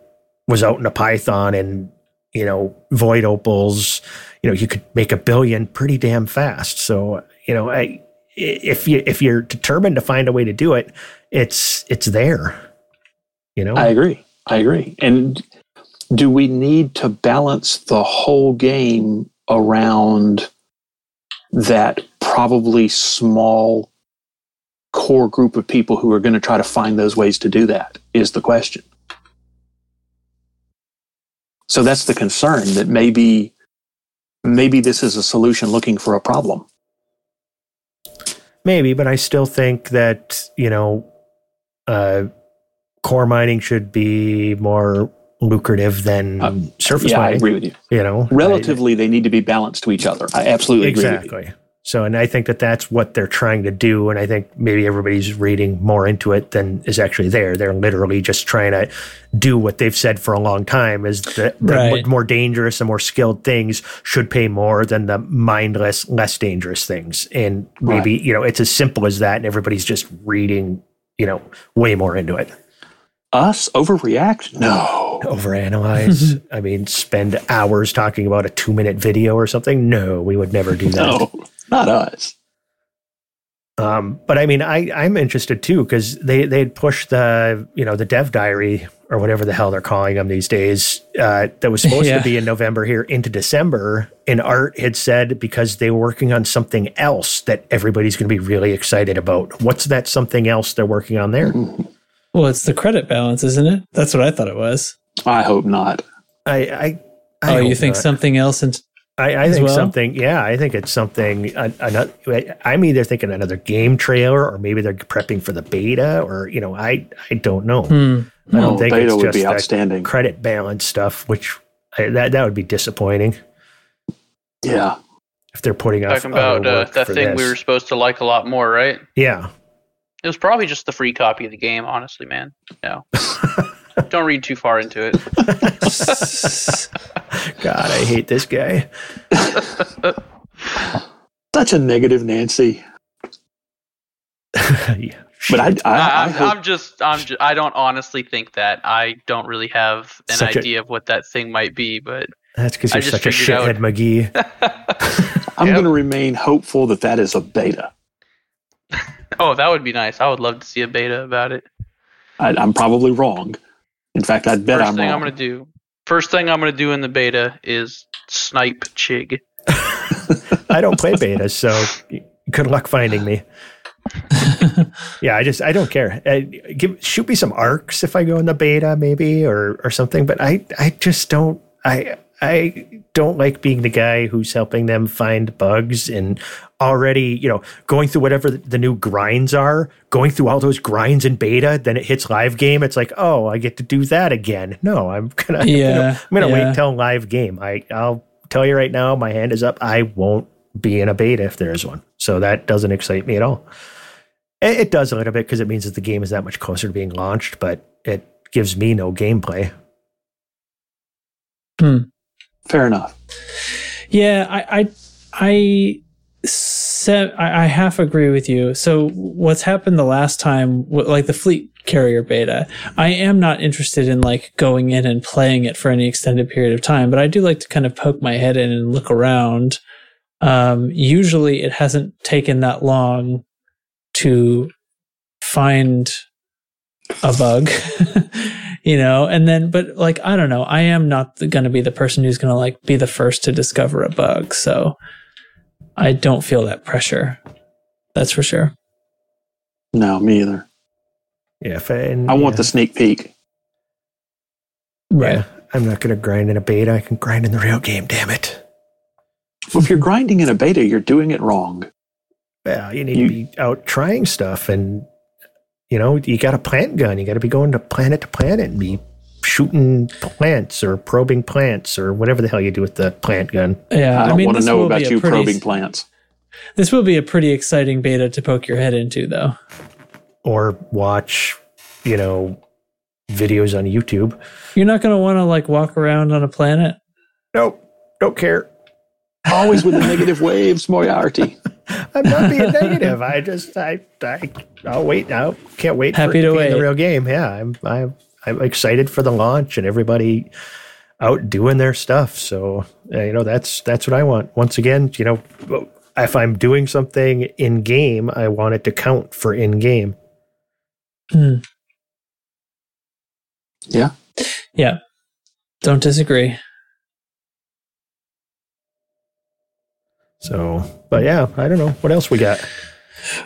was out in a Python and you know void opals. You know you could make a billion pretty damn fast. So you know I if you if you're determined to find a way to do it, it's it's there. You know, I agree. I agree. And do we need to balance the whole game around that probably small core group of people who are going to try to find those ways to do that? Is the question. So that's the concern that maybe maybe this is a solution looking for a problem. maybe, but I still think that you know, uh, core mining should be more lucrative than Um, surface yeah, I agree with you. You know, Relatively, they need to be balanced to each other. I absolutely agree. with you. exactly. So, and I think that that's what they're trying to do. And I think maybe everybody's reading more into it than is actually there. They're literally just trying to do what they've said for a long time is that the more dangerous and more skilled things should pay more than the mindless, less dangerous things. And maybe, you know, it's as simple as that. And everybody's just reading, you know, way more into it. Us overreact? No. Overanalyze. I mean, spend hours talking about a two minute video or something. No, we would never do that. No, not us. Um, but I mean, I I'm interested too because they they'd pushed the you know the dev diary or whatever the hell they're calling them these days uh, that was supposed Yeah. to be in November here into December. And Arf had said because they were working on something else that everybody's going to be really excited about. What's that something else they're working on there? Well, it's the credit balance, isn't it? That's what I thought it was. I hope not. I I, I oh, you think not. something else? And I, I think well? something. Yeah, I think it's something. Another, I'm either thinking another game trailer, or maybe they're prepping for the beta, or you know, I I don't know. hmm, I don't Oh, think beta it's would just be that outstanding. credit balance stuff, which I, that that would be disappointing Yeah. if they're putting out Talking about uh, that for thing we were supposed to like a lot more, right? Yeah, It was probably just the free copy of the game, honestly, man. No. Don't read too far into it. God, I hate this guy. Such a negative Nancy. Yeah, But I, shit. I, I, I, I'm, hope, I'm just, I'm just, I don't honestly think that. I don't really have an Such a- idea of what that thing might be, but that's because you're such a shithead, McGee. I'm Yep. going to remain hopeful that that is a beta. oh, that would be nice. I would love to see a beta about it. I, I'm probably wrong. In fact, I'd bet 1st I'm thing wrong. I'm gonna do. First thing I'm gonna do in the beta is snipe Chig. I don't play beta, so good luck finding me. yeah, I just I don't care. Uh, give shoot me some arcs if I go in the beta, maybe or or something. But I I just don't I I don't like being the guy who's helping them find bugs and already you know going through whatever the new grinds are, going through all those grinds in beta. Then it hits live game. It's like oh I get to do that again. No, I'm gonna Yeah, I'm gonna yeah. wait until live game. I I'll tell you right now, my hand is up. I won't be in a beta if there is one. So that doesn't excite me at all. It, it does a little bit because it means that the game is that much closer to being launched, but it gives me no gameplay. Hmm. Fair enough. Yeah, I, I, I, I, I half agree with you. So what's happened the last time, like the fleet carrier beta, I am not interested in like going in and playing it for any extended period of time, but I do like to kind of poke my head in and look around. Um, usually it hasn't taken that long to find a bug, you know, and then, but like, I don't know, I am not going to be the person who's going to like be the first to discover a bug. So I don't feel that pressure. That's for sure. No, me either. Yeah, I, and, I want yeah, the sneak peek. Right. yeah, I'm not going to grind in a beta. I can grind in the real game. Damn it. Well, if you're grinding in a beta, you're doing it wrong. Well, you need You- to be out trying stuff, and you know you got a plant gun. You got to be going to planet to planet and be shooting plants or probing plants or whatever the hell you do with the plant gun. Yeah. I don't want to know about you pretty- probing plants. This will be a pretty exciting beta to poke your head into, though. or watch, you know, videos on YouTube. You're not going to want to like walk around on a planet. Nope, don't care. Always with the negative waves, Moriarty. I'm not being negative. I just, I, I, I'll wait. I can't wait for Happy it to, to be in the real game. Yeah, I'm, I'm, I'm excited for the launch and everybody out doing their stuff. So uh, you know, that's that's what I want. Once again, you know, if I'm doing something in game, I want it to count for in game. Hmm. Yeah. Yeah. Don't disagree. So, but yeah, I don't know what else we got.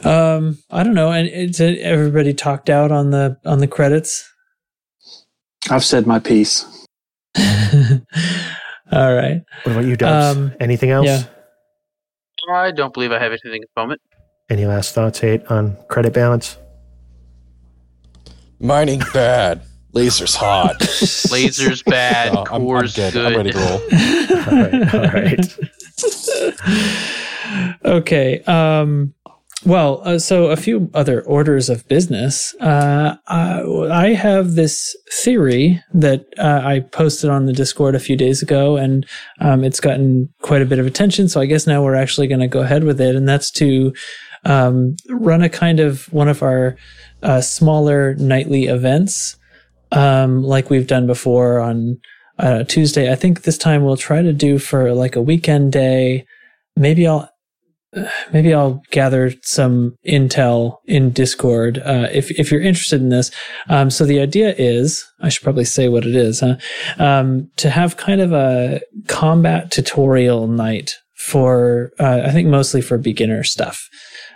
Um, I don't know. And it's everybody talked out on the on the credits. I've said my piece. All right. What about you, Dubs? Um, Anything else? yeah. I don't believe I have anything at the moment. Any last thoughts, Hate, on credit balance? Mining bad. Lasers hot. Lasers bad, No, I'm- I'm cores good. good. I'm ready to roll. All right, all right. okay. Um, well, uh, so a few other orders of business. Uh, I, I have this theory that uh, I posted on the Discord a few days ago, and um, it's gotten quite a bit of attention. So I guess now we're actually going to go ahead with it, and that's to um, run a kind of one of our uh, smaller nightly events, um, like we've done before on uh, Tuesday. I think this time we'll try to do for like a weekend day. Maybe I'll maybe I'll gather some intel in Discord uh, if if you're interested in this. Um, so the idea is, I should probably say what it is, huh? Um, to have kind of a combat tutorial night for, uh, I think mostly for beginner stuff.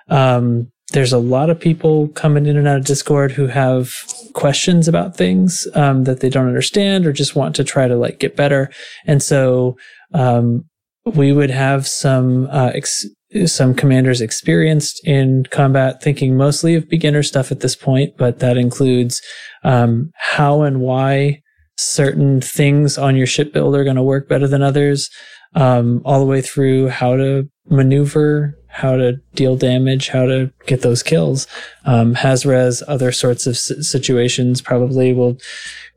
Um, there's a lot of people coming in and out of Discord who have questions about things um, that they don't understand or just want to try to like get better, and so um, we would have some uh, ex- some commanders experienced in combat, thinking mostly of beginner stuff at this point, but that includes um, how and why certain things on your ship build are going to work better than others, um, all the way through how to maneuver, how to deal damage, how to get those kills. Um, Hazres, other sorts of situations probably will.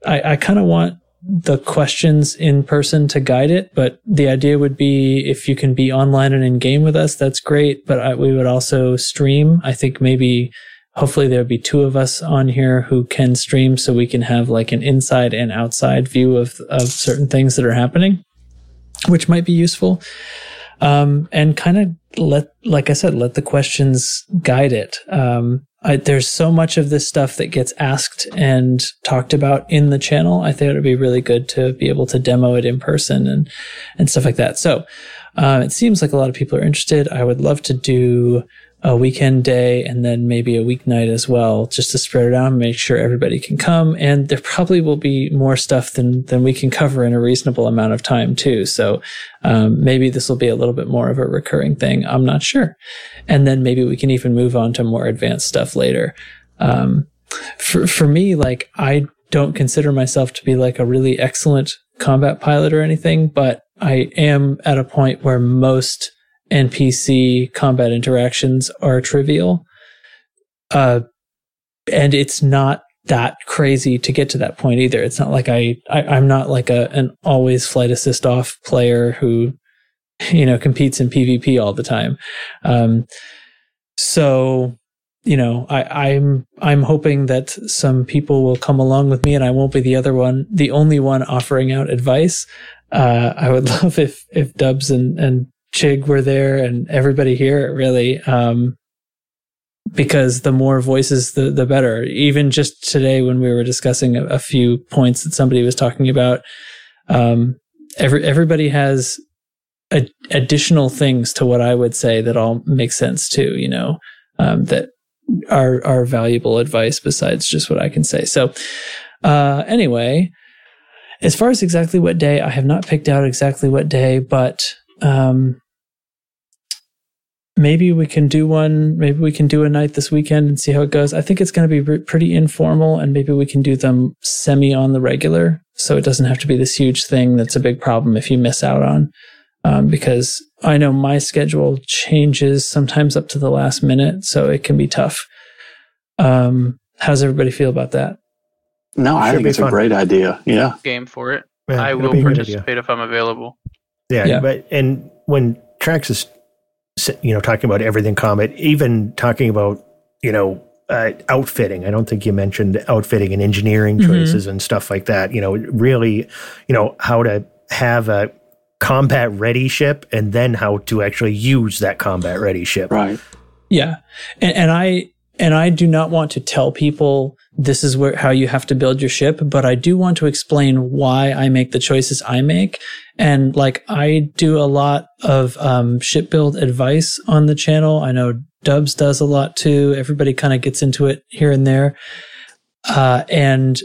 I, I kind of want the questions in person to guide it. But the idea would be if you can be online and in game with us, that's great. But I, we would also stream. I think maybe hopefully there'll be two of us on here who can stream so we can have like an inside and outside view of, of certain things that are happening, which might be useful. Um, and kind of let, like I said, let the questions guide it. Um, I, there's so much of this stuff that gets asked and talked about in the channel. I think it would be really good to be able to demo it in person and and stuff like that. So uh, it seems like a lot of people are interested. I would love to do a weekend day and then maybe a weeknight as well, just to spread it out and make sure everybody can come. And there probably will be more stuff than than we can cover in a reasonable amount of time too. So um, maybe this will be a little bit more of a recurring thing. I'm not sure. And then maybe we can even move on to more advanced stuff later. Um, for for me, like I don't consider myself to be like a really excellent combat pilot or anything, but I am at a point where most NPC combat interactions are trivial. Uh, and it's not that crazy to get to that point either. It's not like I, I am not like a an always flight assist off player who, you know, competes in PvP all the time. Um, so you know, I, I'm I'm hoping that some people will come along with me, and I won't be the other one, the only one offering out advice. Uh, I would love if if Dubs and and Chig were there and everybody here really. Um, because the more voices, the, the better. Even just today when we were discussing a, a few points that somebody was talking about, um, every, everybody has a, additional things to what I would say that all make sense too, you know, um, that are, are valuable advice besides just what I can say. So, uh, anyway, as far as exactly what day, I have not picked out exactly what day, but um, maybe we can do one. Maybe we can do a night this weekend and see how it goes. I think it's going to be pretty informal, and maybe we can do them semi on the regular, so it doesn't have to be this huge thing that's a big problem if you miss out on. Um, because I know my schedule changes sometimes up to the last minute, so it can be tough. Um, how's everybody feel about that? No, I think it's fun. a great idea. Yeah, game for it. Yeah, I will participate if I'm available. Yeah, yeah, but and when Trax is, you know, talking about everything Comet, even talking about you know uh, outfitting. I don't think you mentioned outfitting and engineering mm-hmm. choices mm-hmm. and stuff like that. You know, really, you know, how to have a combat ready ship and then how to actually use that combat ready ship. Right. Yeah, and, and I and I do not want to tell people this is where how you have to build your ship, but I do want to explain why I make the choices I make. And like I do a lot of um, ship build advice on the channel. I know Dubs does a lot too. Everybody kind of gets into it here and there. Uh, and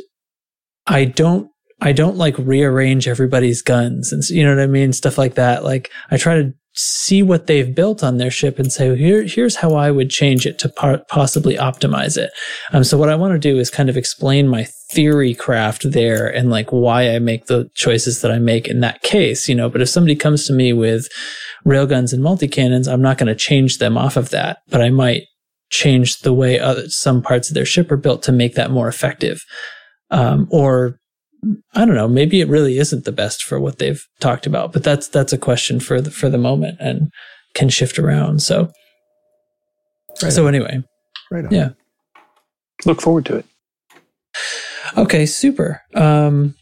I don't I don't like rearrange everybody's guns and you know what I mean stuff like that. Like I try to see what they've built on their ship and say, here, here's how I would change it to par- possibly optimize it. Um, so what I want to do is kind of explain my theory craft there and like why I make the choices that I make in that case, you know. But if somebody comes to me with railguns and multi cannons, I'm not going to change them off of that, but I might change the way other, some parts of their ship are built to make that more effective. Um, or I don't know, maybe it really isn't the best for what they've talked about, but that's that's a question for the for the moment and can shift around. So Right so on. anyway, Right on. yeah. Look forward to it. Okay, super. Um,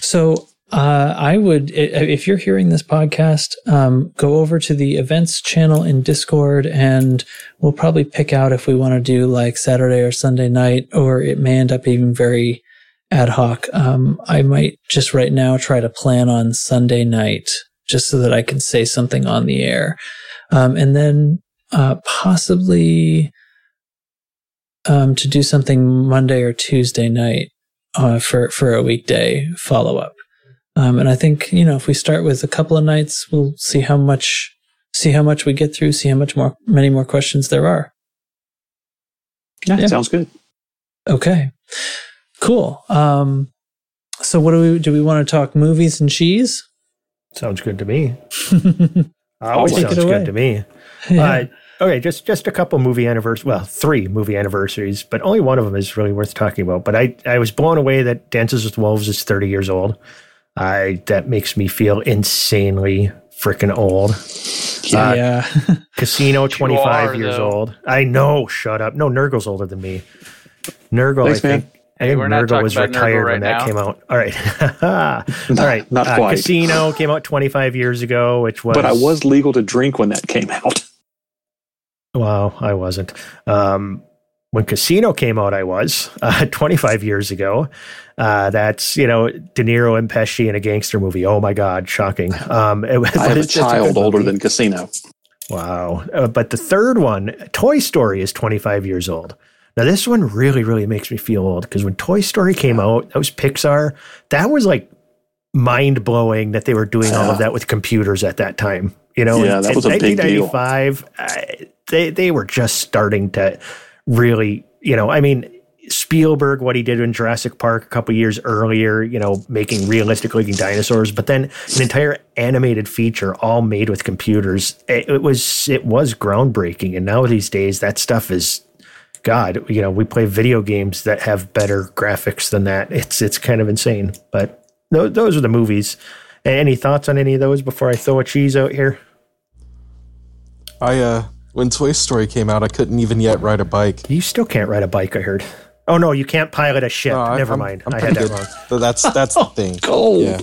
so uh, I would, if you're hearing this podcast, um, go over to the events channel in Discord, and we'll probably pick out if we want to do like Saturday or Sunday night, or it may end up even very ad hoc. Um, I might just right now try to plan on Sunday night, just so that I can say something on the air, um, and then uh, possibly um, to do something Monday or Tuesday night uh, for for a weekday follow up. Um, and I think you know if we start with a couple of nights, we'll see how much see how much we get through, see how much more many more questions there are. Yeah, Yeah. sounds good. Okay, cool. Um, so what do we do? We want to talk movies and cheese? Sounds good to me. Always sounds good to me. Uh, okay, just just a couple movie anniversaries. Well, three movie anniversaries, but only one of them is really worth talking about. But I I was blown away that Dances with Wolves is 30 years old. I that makes me feel insanely freaking old. Uh, yeah. Casino, 25 are, years though. old. I know. Shut up. No, Nurgle's older than me. Nurgle, Thanks, I man. Think. I Hey, think we're Nurgle talking was about Nurgle retired right when that now. came out. All right. All right. Not Uh, quite. Casino came out 25 years ago, which was. But I was legal to drink when that came out. Well, I wasn't. Um, when Casino came out, I was uh, 25 years ago. Uh, that's you know De Niro and Pesci in a gangster movie. Oh my God, shocking! Um, it, was- I have a child good older movie. than Casino. Wow. Uh, but the third one, Toy Story, is 25 years old. Now, this one really, really makes me feel old because when Toy Story came out, that was Pixar. That was like mind blowing that they were doing all of that with computers at that time. You know, Yeah, in- that in was a big deal. 1995, I- uh, they, they were just starting to really, you know, I mean, Spielberg, what he did in Jurassic Park a couple years earlier, you know, making realistic looking dinosaurs, but then an entire animated feature all made with computers. It, it was it was groundbreaking, and now these days that stuff is, God, you know, we play video games that have better graphics than that. It's it's kind of insane. But those, those are the movies. Any thoughts on any of those before I throw a cheese out here? I uh when Toy Story came out, I couldn't even yet ride a bike. You still can't ride a bike. I heard. Oh no, you can't pilot a ship. No, I- Never I'm- mind. I'm I had that wrong. But that's that's the thing. Gold. Yeah.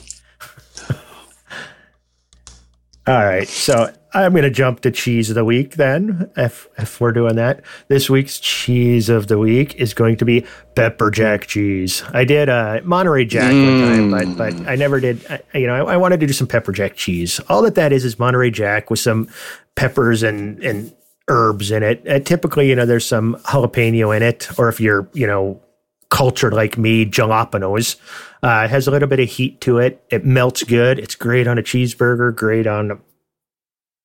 All right, so I'm going to jump to cheese of the week then, if if we're doing that. This week's cheese of the week is going to be pepper jack cheese. I did uh, Monterey Jack one time, but but I never did. I, you know, I, I wanted to do some pepper jack cheese. All that that is is Monterey Jack with some peppers and and herbs in it. Uh, typically, you know, there's some jalapeno in it, or if you're you know cultured like me, jalapenos. Uh, it has a little bit of heat to it. It melts good. It's great on a cheeseburger, great on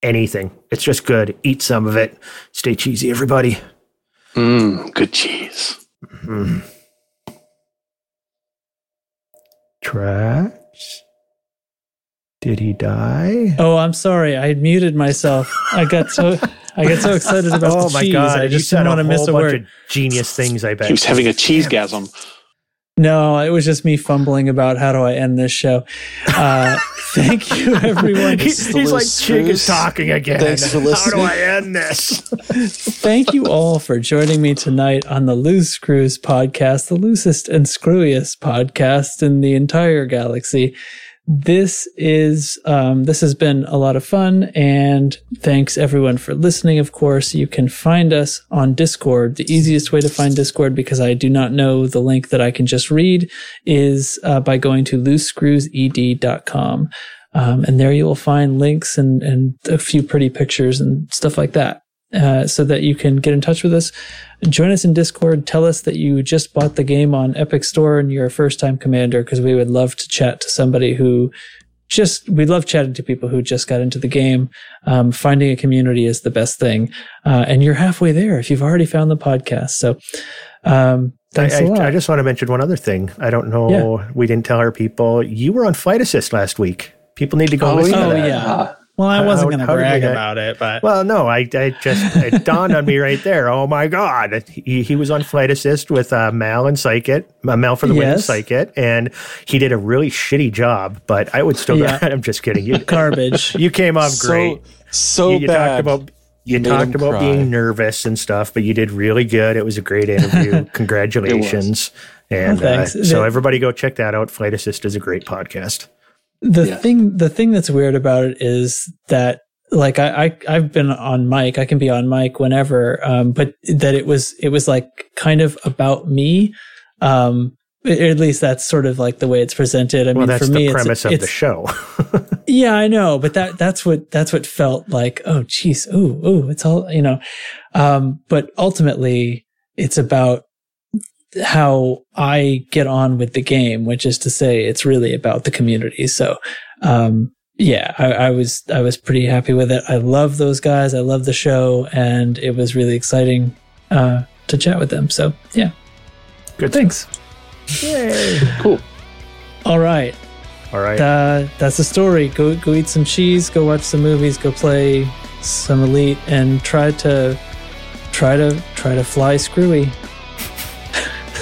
anything. It's just good. Eat some of it. Stay cheesy, everybody. Mmm, good cheese. Mmm. Tracks. Did he die? Oh, I'm sorry. I had muted myself. I got so I got so excited about Oh the my cheese. god! I just didn't want to miss a word. of genius things. I bet He was having a cheesegasm. No, it was just me fumbling about how do I end this show. Uh, thank you, everyone. He- It's the he's like loose Chig is talking again. Thanks for How do. I end this? Thank you all for joining me tonight on the Loose Screws podcast, the loosest and screwiest podcast in the entire galaxy. This is um, this has been a lot of fun, and thanks everyone for listening. Of course, you can find us on Discord. The easiest way to find Discord, because I do not know the link that I can just read, is uh, by going to loosescrewsed.com. Um, and there you will find links and, and a few pretty pictures and stuff like that. Uh, so that you can get in touch with us. Join us in Discord. Tell us that you just bought the game on Epic Store and you're a first time commander because we would love to chat to somebody who just, we love chatting to people who just got into the game. Um, finding a community is the best thing. Uh, and you're halfway there if you've already found the podcast. So, Um, thanks I, a lot. I, I just want to mention one other thing. I don't know. Yeah. We didn't tell our people. You were on Flight Assist last week. People need to go Oh, listen oh, to that. yeah. Well, I wasn't going to how brag we- about it, but Well, no, I, I just it dawned on me right there. Oh my God, he, he was on Flight Assist with uh, Mal and Psychit, uh, Mal for the win and Yes. Psychit, and he did a really shitty job. But I would still. Yeah. I'm just kidding. You, garbage. you came off So great. so you, you bad. talked about you made talked about cry. being nervous and stuff, but you did really good. It was a great interview. Congratulations. And Oh, uh, so everybody go check that out. Flight Assist is a great podcast. The Yeah. thing the thing that's weird about it is that like I, I I've been on mic, I can be on mic whenever, um, but that it was it was like kind of about me. Um, at least that's sort of like the way it's presented. I Well, mean, that's for me, the premise it's, of the show. Yeah, I know, but that that's what that's what felt like. Oh, geez, ooh, ooh, it's all you know. Um, but ultimately, it's about how I get on with the game, which is to say, it's really about the community. So, um, yeah, I, I was I was pretty happy with it. I love those guys. I love the show, and it was really exciting uh, to chat with them. So, yeah, Good. thanks. Yay! cool. All right. All right. Uh, that's the story. Go go eat some cheese. Go watch some movies. Go play some Elite, and try to try to try to fly screwy.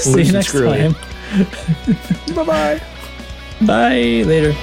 See you next time. Bye bye. Bye. Later.